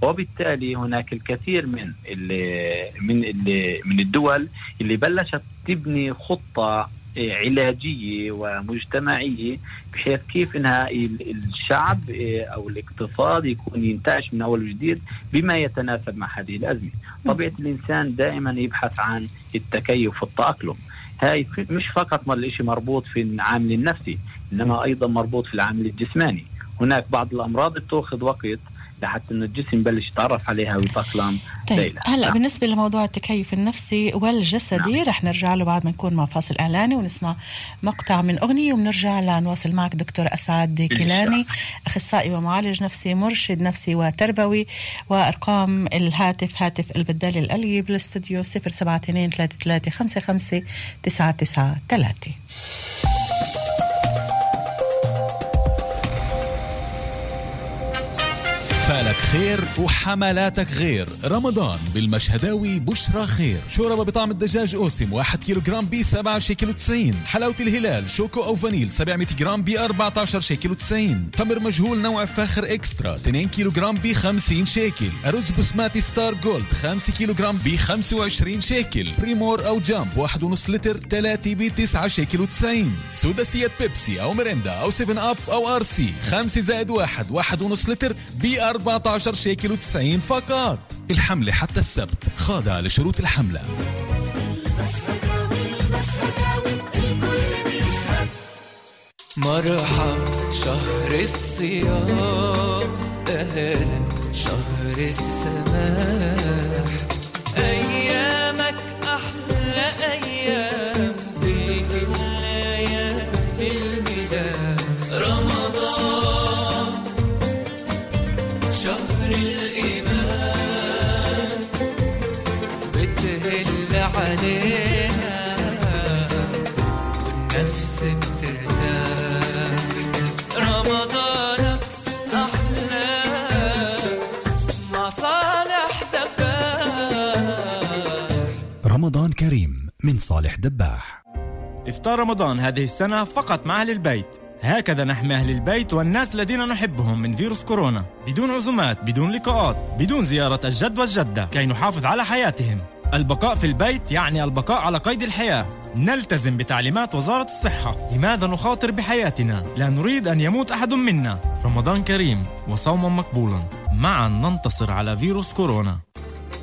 وبالتالي هناك الكثير من اللي من اللي من الدول اللي بلشت تبني خطة علاجية ومجتمعية بحيث كيف إنها الشعب آه، أو الاقتصاد يكون ينتعش من أول وجديد بما يتناسب مع هذه الأزمة، طبيعة الإنسان دائما يبحث عن التكيف والتأقلم، هاي مش فقط ما الشيء مربوط في العامل النفسي إنما أيضا مربوط في العامل الجسماني، هناك بعض الأمراض بتأخذ وقت لحتى إنه الجسم يبلش يتعرف عليها ويتاقلم طيب هلا نعم. بالنسبة لموضوع التكيف النفسي والجسدي نعم. رح نرجع له بعد ما نكون مع فاصل اعلاني ونسمع مقطع من أغنية وبنرجع لنواصل معك دكتور أسعد كيلاني أخصائي ومعالج نفسي مرشد نفسي وتربوي وأرقام الهاتف هاتف البدال الالي بالاستوديو 072 33 55 993 خير وحملاتك غير. رمضان بالمشهداوي بشرى خير. شوربة بطعم الدجاج أوسم 1 كيلو جرام ب 7 شيكل 90 حلاوة الهلال شوكو أو فانيل 700 جرام ب 14 شيكل 90 تمر مجهول نوع فاخر extra 2 كيلو جرام ب 50 شيكل أرز بسماتي ستار جولد 5 كيلو جرام ب 25 شيكل بريمور أو جامب 1.5 لتر 3 ب 9 شيكل 90 سداسية بيبسي أو مريندا أو 7 أب أو آر سي 5 زائد 1 1.5 لتر ب 14 شيكل و90 فقط. الحملة حتى السبت. خاضعة لشروط الحملة. مرحب شهر الصيام. أهلا شهر السماح أيامك أحلى أيام. علينا والنفس بترتاح رمضان أحلى مع صالح دباح رمضان كريم من صالح دباح. إفطار رمضان هذه السنة فقط مع أهل البيت. هكذا نحمي أهل البيت والناس الذين نحبهم من فيروس كورونا. بدون عزومات بدون لقاءات بدون زيارة الجد والجدة كي نحافظ على حياتهم. البقاء في البيت يعني البقاء على قيد الحياة. نلتزم بتعليمات وزارة الصحة. لماذا نخاطر بحياتنا؟ لا نريد أن يموت أحد منا. رمضان كريم وصوما مقبولا. معا ننتصر على فيروس كورونا.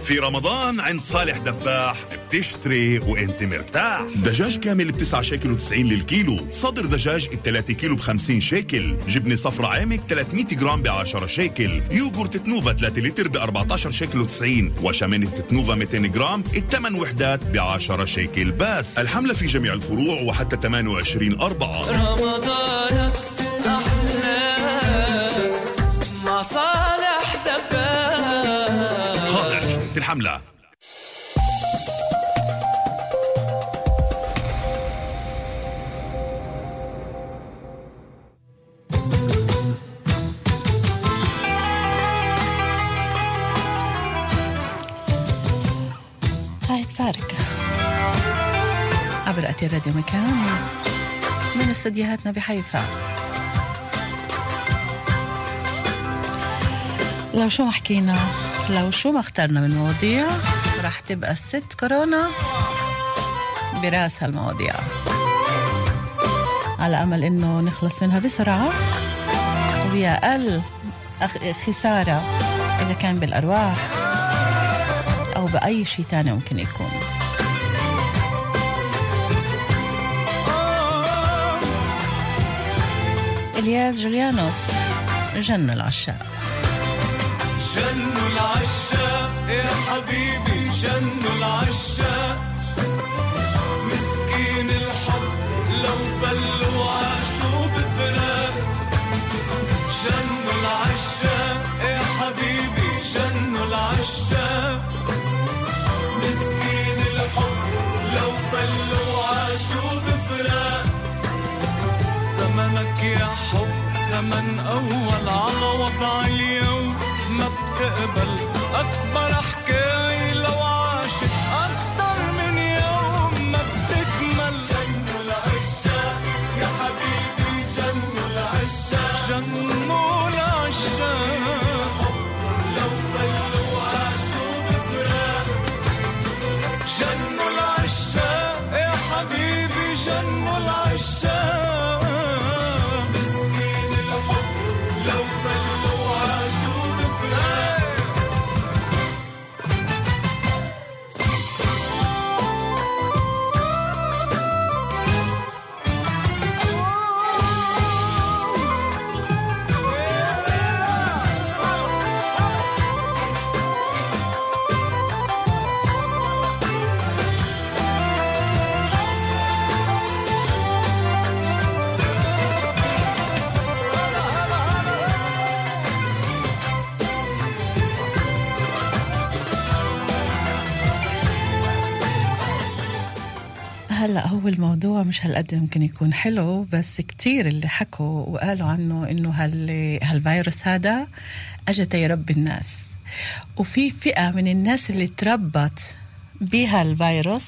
في رمضان عند صالح دباح بتشتري وانت مرتاح. دجاج كامل ب 9 شيكل و90 للكيلو. صدر دجاج ال 3 كيلو ب 50 شيكل. جبنة صفرا عامك 300 جرام ب 10 شيكل. يوغورت تنوفا 3 لتر ب 14 شيكل و90 وشمانة تنوفا 200 جرام الثمان وحدات ب 10 شيكل بس. الحملة في جميع الفروع وحتى 28 أربعة. رمضان. الحملة فارق. عبر أثير راديو مكان من استديوهاتنا بحيفا. لو شو ما حكينا لو شو ما اخترنا من مواضيع راح تبقى الست كورونا براس هالمواضيع. على أمل إنه نخلص منها بسرعة. وبأقل أخ- خسارة إذا كان بالأرواح أو بأي شيء تاني ممكن يكون. إلياس جوليانوس جنة العشاق جنوا العشاق يا حبيبي جنوا العشاق مسكين الحب لو فلوا بفراق جنوا يا حبيبي جنوا مسكين الحب لو فلوا عاشوا بفراق زمنك يا حب زمن أول على وضع اليوم. ما بتقبل أكبر حكاية مش هالقد ممكن يكون حلو بس كتير اللي حكوا وقالوا عنه إنه هال هالفيروس هذا أجى يربي الناس. وفي فئة من الناس اللي تربت بها الفيروس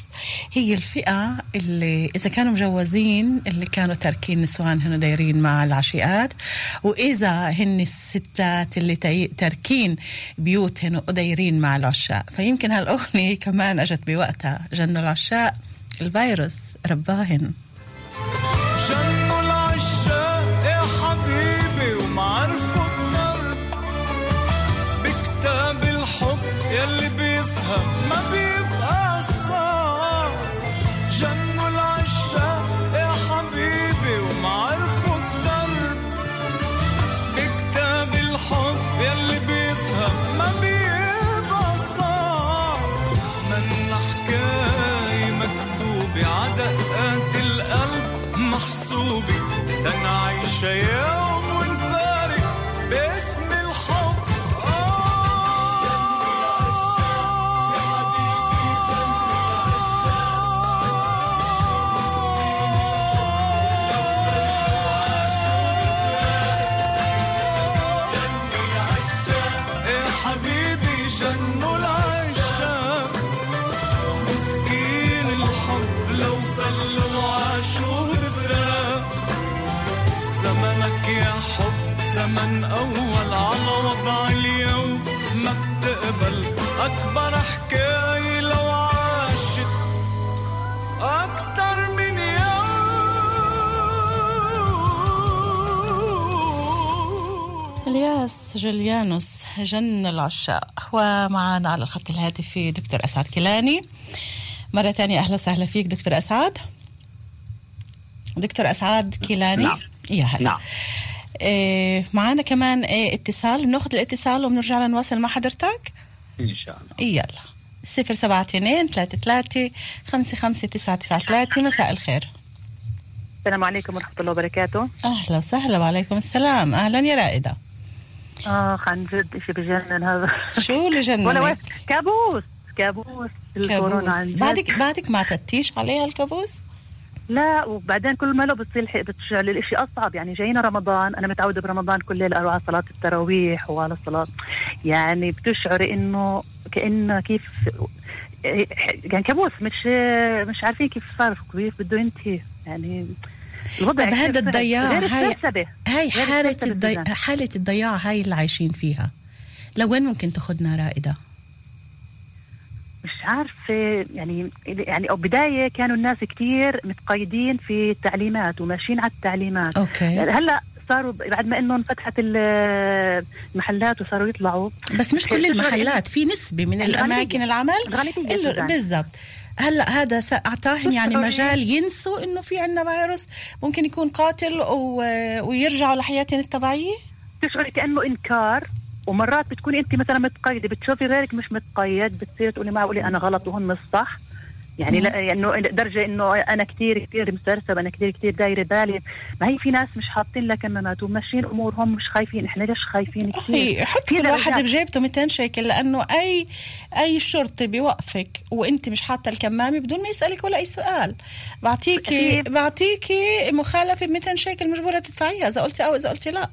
هي الفئة اللي إذا كانوا مجوزين اللي كانوا تاركين نسوانهن دايرين مع العشيقات وإذا هن الستات اللي تاركين بيوتهن ودايرين مع العشاق فيمكن هالأغنية كمان أجت بوقتها جنة العشاق الفيروس. رباهن زمن أول على وضع اليوم. ما بتقبل أكبر حكاية لو عاشت أكتر من يوم. الياس جوليانوس جن العشاق ومعنا على الخط الهاتفي دكتور أسعد كيلاني. مرة تانية أهلا وسهلا فيك دكتور أسعد. دكتور أسعد كيلاني؟ نعم. يا هلا. نعم. إيه معنا كمان إيه اتصال. بناخذ الاتصال وبنرجع نواصل مع حضرتك؟ إن شاء الله. يلا. صفر سبعة اثنين ثلاثة ثلاثة خمسة خمسة تسعة تسعة ثلاثة. مساء الخير. السلام عليكم ورحمة الله وبركاته. أهلا وسهلا وعليكم السلام. أهلا يا رائدة. آخ عن جد إشي بجنن هذا. شو اللي؟ ولا وين؟ كابوس. كابوس. الكورونا عن كابوس جد. بعدك بعدك ما تتيش عليها الكابوس؟ لا وبعدين كل ما له بتصير بتشعل الإشي أصعب يعني جاينا رمضان أنا متعودة برمضان كل ليلة أروح على صلاة التراويح وعلى الصلاة يعني بتشعري إنه كأنه كيف يعني كابوس مش مش عارفين كيف صار كيف بده ينتهي يعني الوضع طب هذا. الضياع هاي. هاي حالة الضياع. حالة الضياع هاي اللي عايشين فيها لوين ممكن تاخذنا رائدة؟ مش عارفة يعني يعني أو بداية كانوا الناس كتير متقيدين في التعليمات وماشيين على التعليمات أوكي. هلأ صاروا بعد ما انه انفتحت ال- المحلات وصاروا يطلعوا بس مش كل المحلات في نسبة من. الأماكن العمل. بالضبط هلأ هذا اعطاهم يعني مجال ينسوا إنه في عندنا فيروس ممكن يكون قاتل. ويرجعوا لحياتهم الطبيعية تشعري كأنه إنكار ومرات بتكوني أنت مثلا متقيدة بتشوفي غيرك مش متقيد بتصير تقولي معقولي أنا غلط وهم الصح يعني لا يعني إنه درجه إنه أنا كثير كثير مسرسب أنا كثير كثير دايرة بالي. ما هي في ناس مش حاطين لها كمامات وماشيين أمورهم مش خايفين. إحنا ليش خايفين كثير حط كل واحد. بجيبته 200 شيكل لأنه أي أي شرطي بيوقفك وأنت مش حاطة الكمامة بدون ما يسألك ولا أي سؤال. بعطيكي بعطيكي مخالفة ب 200 شيكل مجبورة تدفعيها إذا قلتي أو إذا قلتي لا.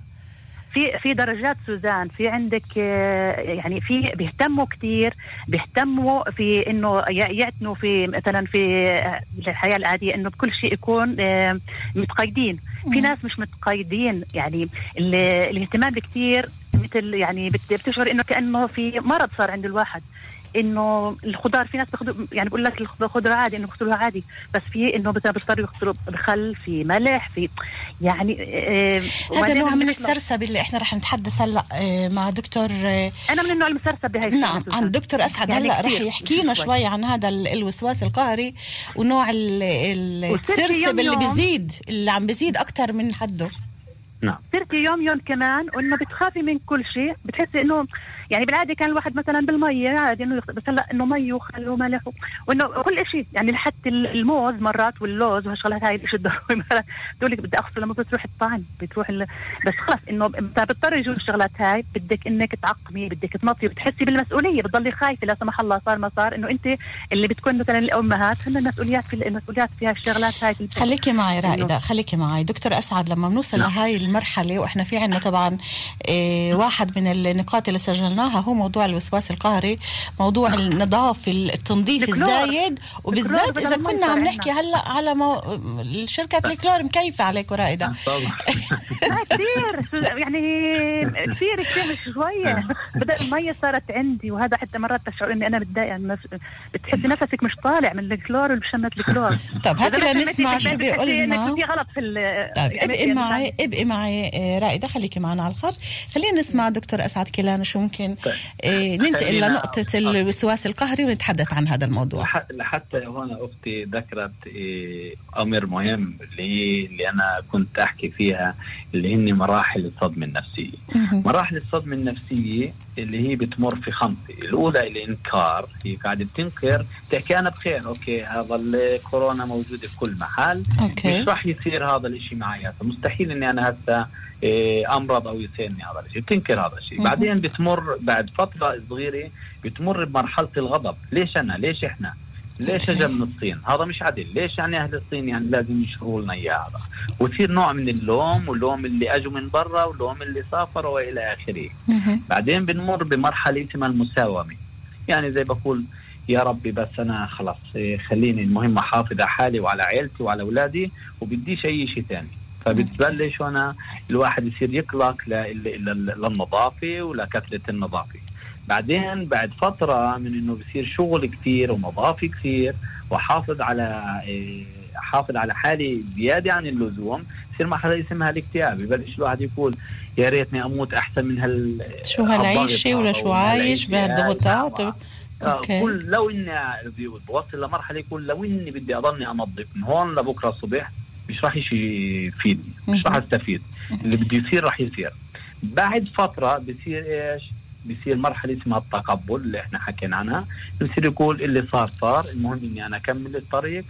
في في درجات سوزان في عندك آه، يعني في بيهتموا كثير بيهتموا في إنه يعتنوا في مثلا في آه، الحياة العادية إنه بكل شيء يكون آه، متقيدين. في ناس مش متقيدين يعني ال- الاهتمام كثير مثل يعني بت- بتشعر إنه كأنه في مرض صار عند الواحد. إنه الخضار في ناس بياخذوا يعني بقول لك الخضره عادي إنه يغسلوها عادي. بس في إنه مثلا بيضطروا يغسلوا بخل في ملح في يعني آه، هذا نوع من السرسبه اللي إحنا رح نتحدث هلأ آه، مع دكتور آه، أنا من النوع المسرسب بهاي نعم عن دكتور أسعد. يعني هلأ رح كتير. يحكينا شوي. عن هذا ال- الوسواس القهري ونوع السرسب اللي بيزيد اللي عم بيزيد أكثر من حده. نعم صرتي يوم يوم كمان وإنه بتخافي من كل شيء بتحسي إنه يعني بالعادة كان الواحد مثلا بالمية عادي إنه بس هلأ إنه مي وخل وملح وإنه كل شيء يعني حتى الموز مرات واللوز وهالشغلات هاي الشيء الضروري بتقول لك بدي اغسل لما بتروح الطعن بتروح ال... بس خلص إنه بتضطر يجوا الشغلات هاي بدك إنك تعقمي بدك تنطي بتحسي بالمسؤولية بتضلي خايفة لا سمح الله صار ما صار إنه أنت اللي بتكون مثلا الأمهات هن المسؤوليات في المسؤوليات في هالشغلات هاي. خليكي معي رائدة خليكي معي دكتور أسعد لما بنوصل نعم. لهاي المرحلة وإحنا في عنا طبعا إيه واحد من النقاط اللي سجلناها هو موضوع الوسواس القهري موضوع النظافة التنظيف الكلور. الزايد وبالذات بدل كنا المي عم نحكي هلأ على مو... شركة الكلور مكيفة عليكم رائدة آه كثير. يعني كثير كثير مش شوية بدأ المية صارت عندي وهذا حتى مرات بشعر إني أنا متضايقة من نفس- بتحسي نفسك مش طالع من الكلور وبشمة الكلور. طب هاتي لنسمع شو بيقول لنا. غلط في ال طيب يعني ابقي معي ابقي معي آه، رائدة خليكي معنا على الخط. خلينا نسمع دكتور أسعد كيلان شو ممكن آه، ننتقل خلينا- لنقطة الوسواس القهري ونتحدث عن هذا الموضوع. لحتى هون أختي ذكرت إيه، أمر مهم اللي اللي أنا كنت أحكي فيها اللي هن مراحل الصدمة النفسية. مهم. مراحل الصدمة النفسية اللي هي بتمر في خمسه الأولى الانكار هي قاعدة تنكر تحكي أنا بخير أوكي هذا الكورونا موجودة في كل محل. أوكي. مش راح يصير هذا الإشي معي هسه. مستحيل إني أنا هسه إيه، امرض أو يصيرني هذا الشيء. بتنكر هذا الشيء. بعدين بتمر بعد فترة صغيرة بتمر بمرحلة الغضب. ليش أنا؟ ليش إحنا؟ ليش. اجى من الصين؟ هذا مش عدل. ليش يعني أهل الصين يعني لازم يشروا لنا إياه هذا؟ ويصير نوع من اللوم واللوم اللي أجوا من برا واللوم اللي سافروا وإلى آخره. بعدين بنمر بمرحلة اسمها المساومة. يعني زي بقول يا ربي بس أنا خلاص إيه، خليني المهم احافظ على حالي وعلى عيلتي وعلى أولادي وبديش أي شيء ثاني فبتبلش هنا الواحد يصير يقلق للنظافة ولكثره النظافة. بعدين بعد فترة من إنه بصير شغل كثير ونظافة كثير وحافظ على إيه، حافظ على حالي زياده عن اللزوم يصير مرحله اسمها الاكتئاب يبلش الواحد يقول يا ريتني أموت أحسن من هال شو هالعيشة ولا شو عايش بهالضغوطات؟ أوكي. كل لو إني بوصل لمرحلة يقول لو إني بدي أضلني أنظف من هون لبكرة الصبح مش راح يفيدني مش راح استفيد. اللي بده يصير راح يصير. بعد فترة بصير إيش؟ بصير مرحلة اسمها التقبل اللي إحنا حكينا عنها. بصير يقول اللي صار صار المهم إني أنا أكمل الطريق.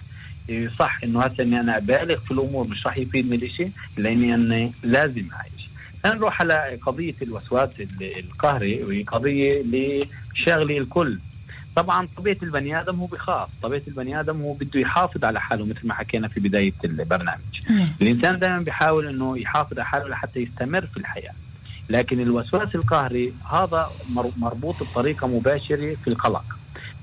صح إنه هسه إني أنا أبالغ في الأمور مش راح يفيدني شيء لأني أنا لازم أعيش. نروح على قضية الوسواس ال- القهري وهي قضية لشغله الكل. طبعا طبيعة البني آدم هو بخاف طبيعة البني آدم هو بده يحافظ على حاله مثل ما حكينا في بداية البرنامج. الإنسان دائما بيحاول إنه يحافظ على حاله لحتى يستمر في الحياة. لكن الوسواس القهري هذا مر- مربوط بطريقة مباشرة في القلق.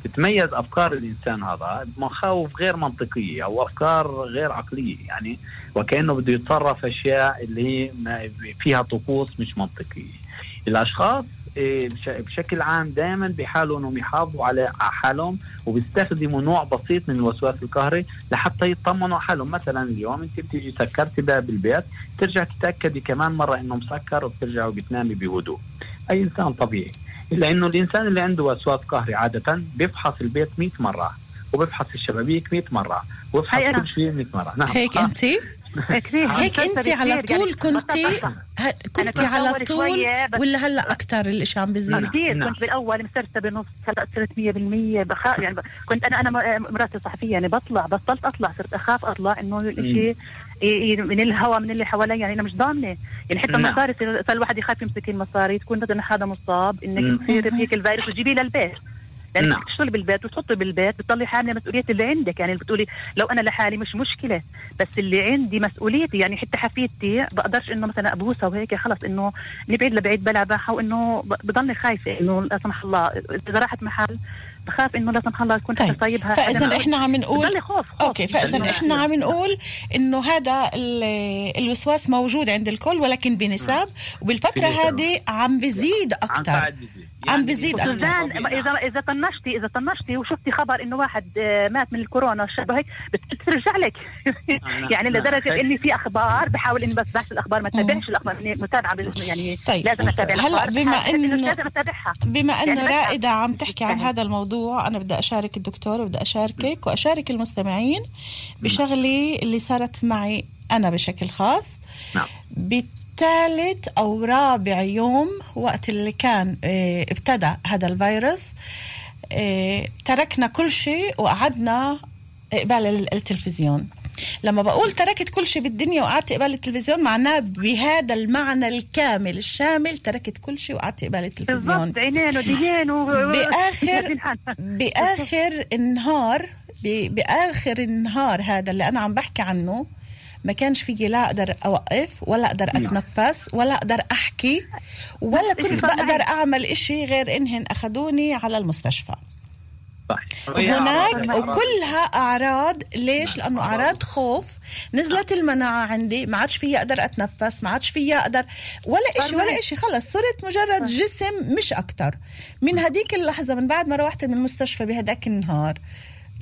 تتميز أفكار الإنسان هذا بمخاوف غير منطقية أو أفكار غير عقلية يعني وكأنه بده يتصرف أشياء اللي هي فيها طقوس مش منطقية. الأشخاص بشكل عام دائما بيحاولوا إنهم يحافظوا على حالهم وبيستخدموا نوع بسيط من الوسواس القهري لحتى يطمنوا حالهم. مثلا اليوم أنت بتيجي سكرتي باب البيت ترجع تتأكدي كمان مرة انه مسكر وبترجعي وبتنامي بهدوء. أي إنسان طبيعي. إلا إنه الإنسان اللي عنده وسواس قهري عادة بيفحص البيت 100 مرة وبيفحص الشبابيك 100 مرة أنا. كل شيء 100 مرة. نعم. هيك. انت؟ كثير. هيك أنت على طول كنتي ه- كنتي كنت على طول ولا هلأ أكثر الإشي عم بزيد؟ كثير. كنت بالأول مسرسه بنص هلأ صرت 100% بخاف يعني كنت أنا أنا مراتي صحفية يعني بطلع بطلت أطلع صرت أخاف أطلع إنه الشيء من الهواء من اللي حوالي يعني أنا مش ضامنة. يعني حتى نعم. المصاري صار صار الواحد يخاف يمسك المصاري تكون مثلا هذا مصاب. إنك تصير فيك الفيروس وتجيبيه للبيت. لانك نعم. بدك تشتغلي بالبيت وتحطي بالبيت بتضلي حامله مسؤولية اللي عندك. يعني بتقولي لو أنا لحالي مش مشكلة بس اللي عندي مسؤوليتي يعني حتى حفيدتي بقدرش إنه مثلا أبوسها وهيك خلص إنه نبعد لبعيد بالراحة وإنه بضلني خايفة إنه لا سمح الله إذا راحت محل بخاف إنه لا سمح الله يكون حدا صايبها. فاذا. إحنا عم نقول خوف خوف. أوكي فاذا إحنا عم نقول إنه هذا ال- الوسواس موجود عند الكل ولكن بنسب وبالفترة بنسب. هذه عم بزيد أكثر قاعد بيزيد. عم بزيد سوزان إذا إذا طنشتي إذا طنشتي وشفتي خبر إنه واحد آه، مات من الكورونا شبه هيك بت- بترجع لك. يعني. لدرجة إني في أخبار بحاول إني ما اتابعش الأخبار ما اتابعش الأخبار إني متابعة يعني طيب. لازم أتابع هلا الأخبار. بما إنه- لازم أتابعها. بما يعني انه بس- رائدة عم تحكي عن هذا الموضوع أنا بدي أشارك الدكتور وبدي أشاركك وأشارك المستمعين بشغلي اللي صارت معي أنا بشكل خاص. نعم. بالثالث أو رابع يوم وقت اللي كان آه، ابتدى هذا الفيروس آه، تركنا كل شيء وقعدنا قبال ال- التلفزيون. لما بقول تركت كل شيء بالدنيا وقعدت قبال التلفزيون معناه بهذا المعنى الكامل الشامل تركت كل شيء وقعدت قبال التلفزيون. بالضبط عينين ودينين و... بآخر بآخر النهار ب- بآخر النهار هذا اللي أنا عم بحكي عنه ما كانش فيي لا أقدر أوقف ولا أقدر أتنفس ولا أقدر أحكي ولا إشي كنت. بقدر أعمل إشي غير إنهن أخذوني على المستشفى. هناك وكلها أعراض. ليش؟ لأنه أعراض خوف. نزلت المناعة عندي ما عادش فيي أقدر أتنفس ما عادش فيي أقدر ولا إشي ولا إشي. خلص صرت مجرد جسم مش أكتر. من هديك اللحظة من بعد ما روحت من المستشفى بهداك النهار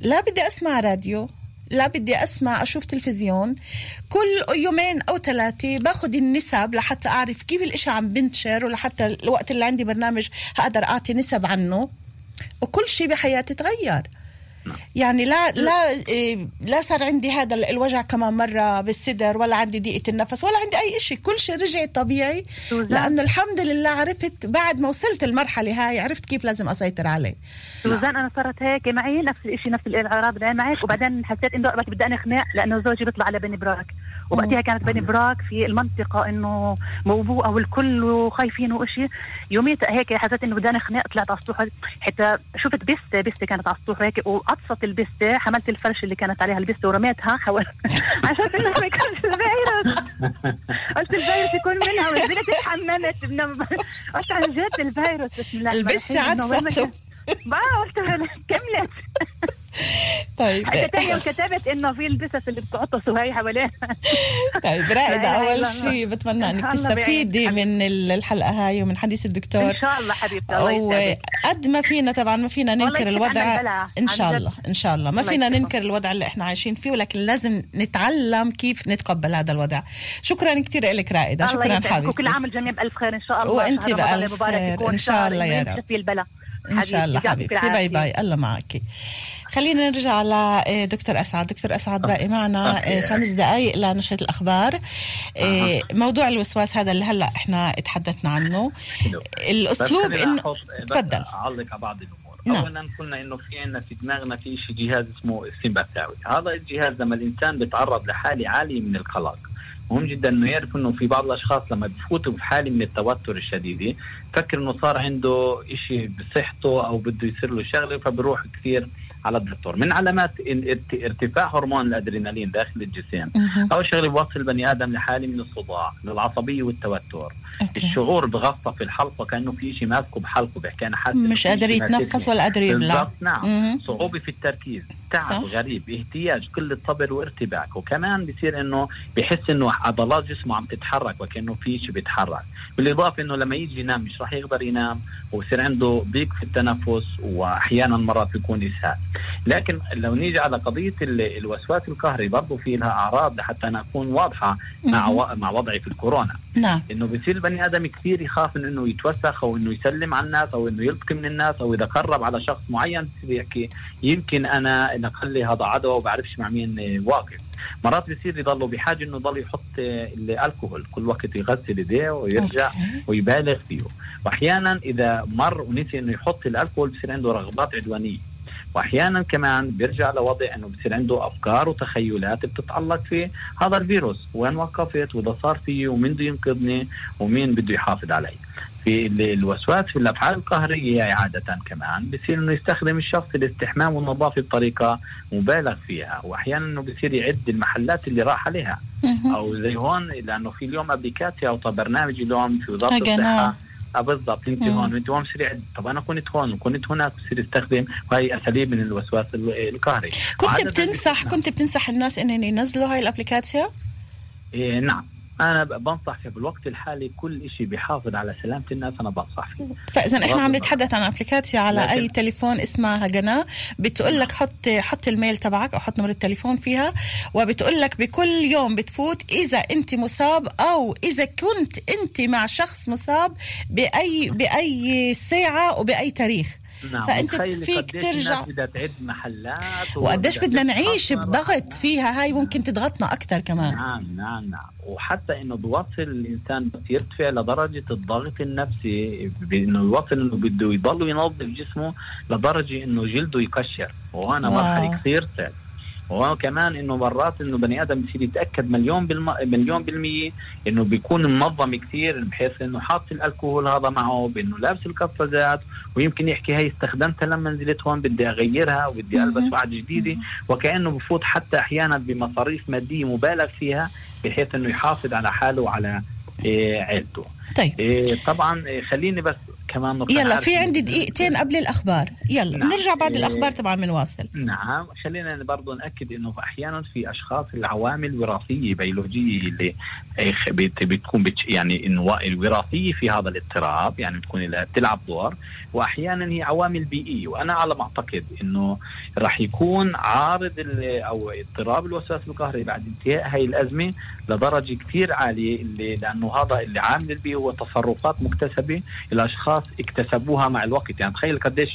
لا بدي أسمع راديو لا بدي أسمع أشوف تلفزيون. كل يومين أو ثلاثة باخذ النسب لحتى أعرف كيف الإشي عم بنتشر ولحتى الوقت اللي عندي برنامج هقدر أعطي نسب عنه. وكل شيء بحياتي تغير. يعني لا لا. إيه، لا صار عندي هذا ال- الوجع كمان مرة بالصدر ولا عندي ضيقة النفس ولا عندي أي شيء كل شيء رجع طبيعي لأنه الحمد لله عرفت بعد ما وصلت المرحلة هاي عرفت كيف لازم أسيطر عليه. سوزان أنا صارت هيك معي نفس الشيء نفس الاعراض اللي معك وبعدين حسيت إنه بدي انخنق لأنه زوجي بيطلع على بني براك. وقتها كانت بني براك في المنطقة إنه موبوءه والكل خايفين وإشي. يوميتها هيك حسيت إنه بدي انخنق طلعت على السطوح حتى شفت بستة بستة كانت على السطوح هيك وقطفت البستة حملت الفرش اللي كانت عليها البستة ورميتها حول عشان انه ما يكونش الفيروس. قلت الفيروس يكون منها ونزلت اتحممت قلت عن جد الفيروس بسم الله الرحمن البستة عدسته ما قلت كملت. طيب. حاجة ثانية وكتبت انه في البسس اللي بتعطسوا هاي حواليها طيب رائدة الله. شيء بتمنى بعينك. تستفيدي من ال- الحلقة هاي ومن حديث الدكتور. إن شاء الله حبيبتي وقد ما فينا طبعا ما فينا ننكر الوضع. إن شاء. الله إن شاء الله. ما فينا. ننكر الوضع اللي إحنا عايشين فيه ولكن لازم نتعلم كيف نتقبل هذا الوضع. شكرا كثير لك رائدة. الله شكرا يسعدك. وكل حبيبتي. عام الجميع بألف خير. إن شاء الله بألف المبارك خير. إن شاء الله يا رب. إن شاء الله حبيبتي. باي باي. الله معك. خلينا نرجع على آه، دكتور أسعد. دكتور أسعد باقي معنا آه، خمس دقائق لنشرة الأخبار. آه، موضوع الوسواس هذا اللي هلأ إحنا تحدثنا عنه. الأسلوب انه تفضل. أعلق على بعض الأمور. نعم. اولا قلنا إنه في عندنا في دماغنا في شيء جهاز اسمه السمبثاوي هذا الجهاز لما الإنسان بيتعرض لحالة عالية من القلق مهم جدا إنه يعرف إنه في بعض الأشخاص لما بفوتوا في حاله من التوتر الشديد فكر إنه صار عنده شيء بصحته أو بده يصير له شغلة فبروح كثير على الدكتور. من علامات ارتفاع هرمون الأدرينالين داخل الجسم. أول شغلة بوصل البني آدم لحالة من الصداع للعصبية والتوتر. أوكي. الشعور بغصة في الحلقة كأنه في شيء ماسكه بحلقه بحكي أنا حاسس مش قادر يتنفس. ولا قادر يبلع نعم مهم. صعوبة في التركيز تعب. غريب احتياج قلة صبر وارتباك وكمان بصير إنه بحس إنه عضلات جسمه عم تتحرك وكأنه في شيء بيتحرك بالإضافة إنه لما يجي ينام مش راح يقدر ينام ويصير عنده ضيق في التنفس وأحيانا مرات بيكون إسهال لكن لو نيجي على قضية ال- الوسواس القهري برضه في لها أعراض لحتى أنا أكون واضحة مع. مع وضعي في الكورونا نعم. إنه بصير البني آدم كثير يخاف من إنه يتوسخ أو إنه يسلم على الناس أو إنه يلتقي من الناس أو إذا قرب على شخص معين بصير يحكي يمكن أنا نقل لي هذا عدوى وبعرفش مع مين واقف. مرات بصير يضلوا بحاجة إنه يضل يحط الكحول كل وقت يغسل ايديه ويرجع أوكي. ويبالغ فيه. واحيانا إذا مر ونسي إنه يحط الكحول بصير عنده رغبات عدوانية. وأحيانا كمان بيرجع لوضع إنه بصير عنده أفكار وتخيلات بتتعلق في هذا الفيروس. وين وقفت؟ وإذا صار فيه ومين بده ينقذني؟ ومين بده يحافظ علي؟ في ال- الوسواس في الأفعال القهرية عادة كمان بصير إنه يستخدم الشخص الاستحمام والنظافة بطريقة مبالغ فيها. وأحيانا إنه بصير يعد المحلات اللي راح عليها. أو زي هون لأنه في اليوم ابلكاسيا أو برنامج اليوم في وزارة. الصحة بالضبط انت مم. هون انت هون بصير طب أنا كنت هون وكنت هناك بصير يستخدم وهي أساليب من الوسواس ال- القهري كنت بتنصح كنت بتنصح الناس إنهم ينزلوا هاي الابلكاسيا إيه نعم. أنا بنصح في بالوقت الحالي كل شيء بيحافظ على سلامه الناس أنا بنصح فيه فإذا إحنا عم نتحدث عن ابلكاسيا على لكن- أي تليفون اسمها هجنا بتقول لك حط حط الميل تبعك أو حط نمره التليفون فيها وبتقول لك بكل يوم بتفوت إذا أنت مصاب أو إذا كنت أنت مع شخص مصاب باي بأي ساعة وبأي تاريخ. نعم متخيلي فيك ترجع- بدها تعد محلات وقديش بدنا نعيش. بضغط فيها هاي ممكن تضغطنا أكثر كمان. نعم نعم نعم. وحتى إنه بوصل الإنسان بس يرتفع لدرجة الضغط النفسي بانه يوصل إنه بده يضل ينظف جسمه لدرجة إنه جلده يقشر وهنا واو. مرحله كثير صعبه وكمان إنه مرات إنه بني آدم بصير يتأكد مليون بالم... مليون بالمية إنه بيكون منظم كثير بحيث إنه حاط الكحول هذا معه بإنه لابس القفازات ويمكن يحكي هي استخدمتها لما نزلت هون بدي أغيرها وبدي ألبس مهم. واحدة جديده وكأنه بفوت حتى أحيانا بمصاريف مادية مبالغ فيها بحيث إنه يحافظ على حاله وعلى إيه عيلته. طيب. إيه طبعا إيه خليني بس كمان نقطة يلا في إنه- عندي دقيقتين قبل الأخبار يلا نعم. نرجع بعد إيه. الأخبار طبعا بنواصل نعم خلينا برضه نأكد إنه أحيانا في أشخاص العوامل الوراثية بيولوجية اللي بت- بتكون بتش يعني إنه الوراثية في هذا الاضطراب يعني بتكون لها- بتلعب دور واحيانا هي عوامل بيئية وأنا على ما أعتقد إنه راح يكون عارض أو اضطراب الوسواس القهري بعد انتهاء هاي الأزمة لدرجة كثير عالية اللي لأنه هذا اللي عامل البيئه هو تصرفات مكتسبة الأشخاص اكتسبوها مع الوقت. يعني تخيل قديش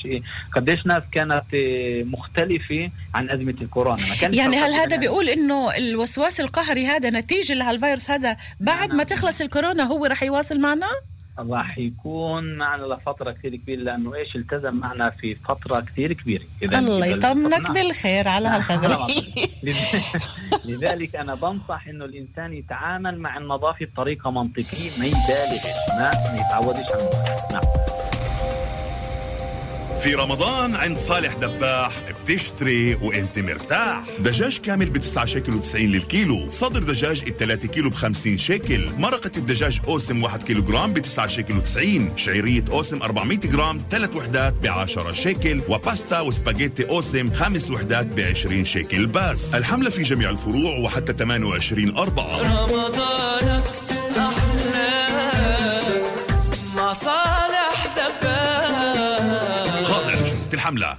قديش ناس كانت آه، مختلفة عن أزمة الكورونا. ما كانش يعني هل هذا بيقول إنه الوسواس القهري هذا نتيجة لهالفيروس هذا بعد ما تخلص الكورونا هو رح يواصل معنا؟ راح يكون معنا لفترة كثير كبيرة لأنه إيش التزم معنا في فترة كثير كبيرة إذا الله يطمنك. بالخير على نعم. هالخبر لذ- لذلك أنا بنصح إنه الإنسان يتعامل مع النظافة بطريقة منطقية ما يبالغش ما يتعودش على. نعم في رمضان عند صالح دباح بتشتري وانت مرتاح. دجاج كامل ب 9 شيكل و90 للكيلو. صدر دجاج ال 3 كيلو ب 50 شيكل. مرقة الدجاج أوسم 1 كيلو جرام ب 9 شيكل و90 شعيرية أوسم 400 جرام 3 وحدات ب 10 شيكل. وباستا وسباجيتي أوسم 5 وحدات ب 20 شيكل بس. الحملة في جميع الفروع وحتى 28 أربعة. رمضان Ramla.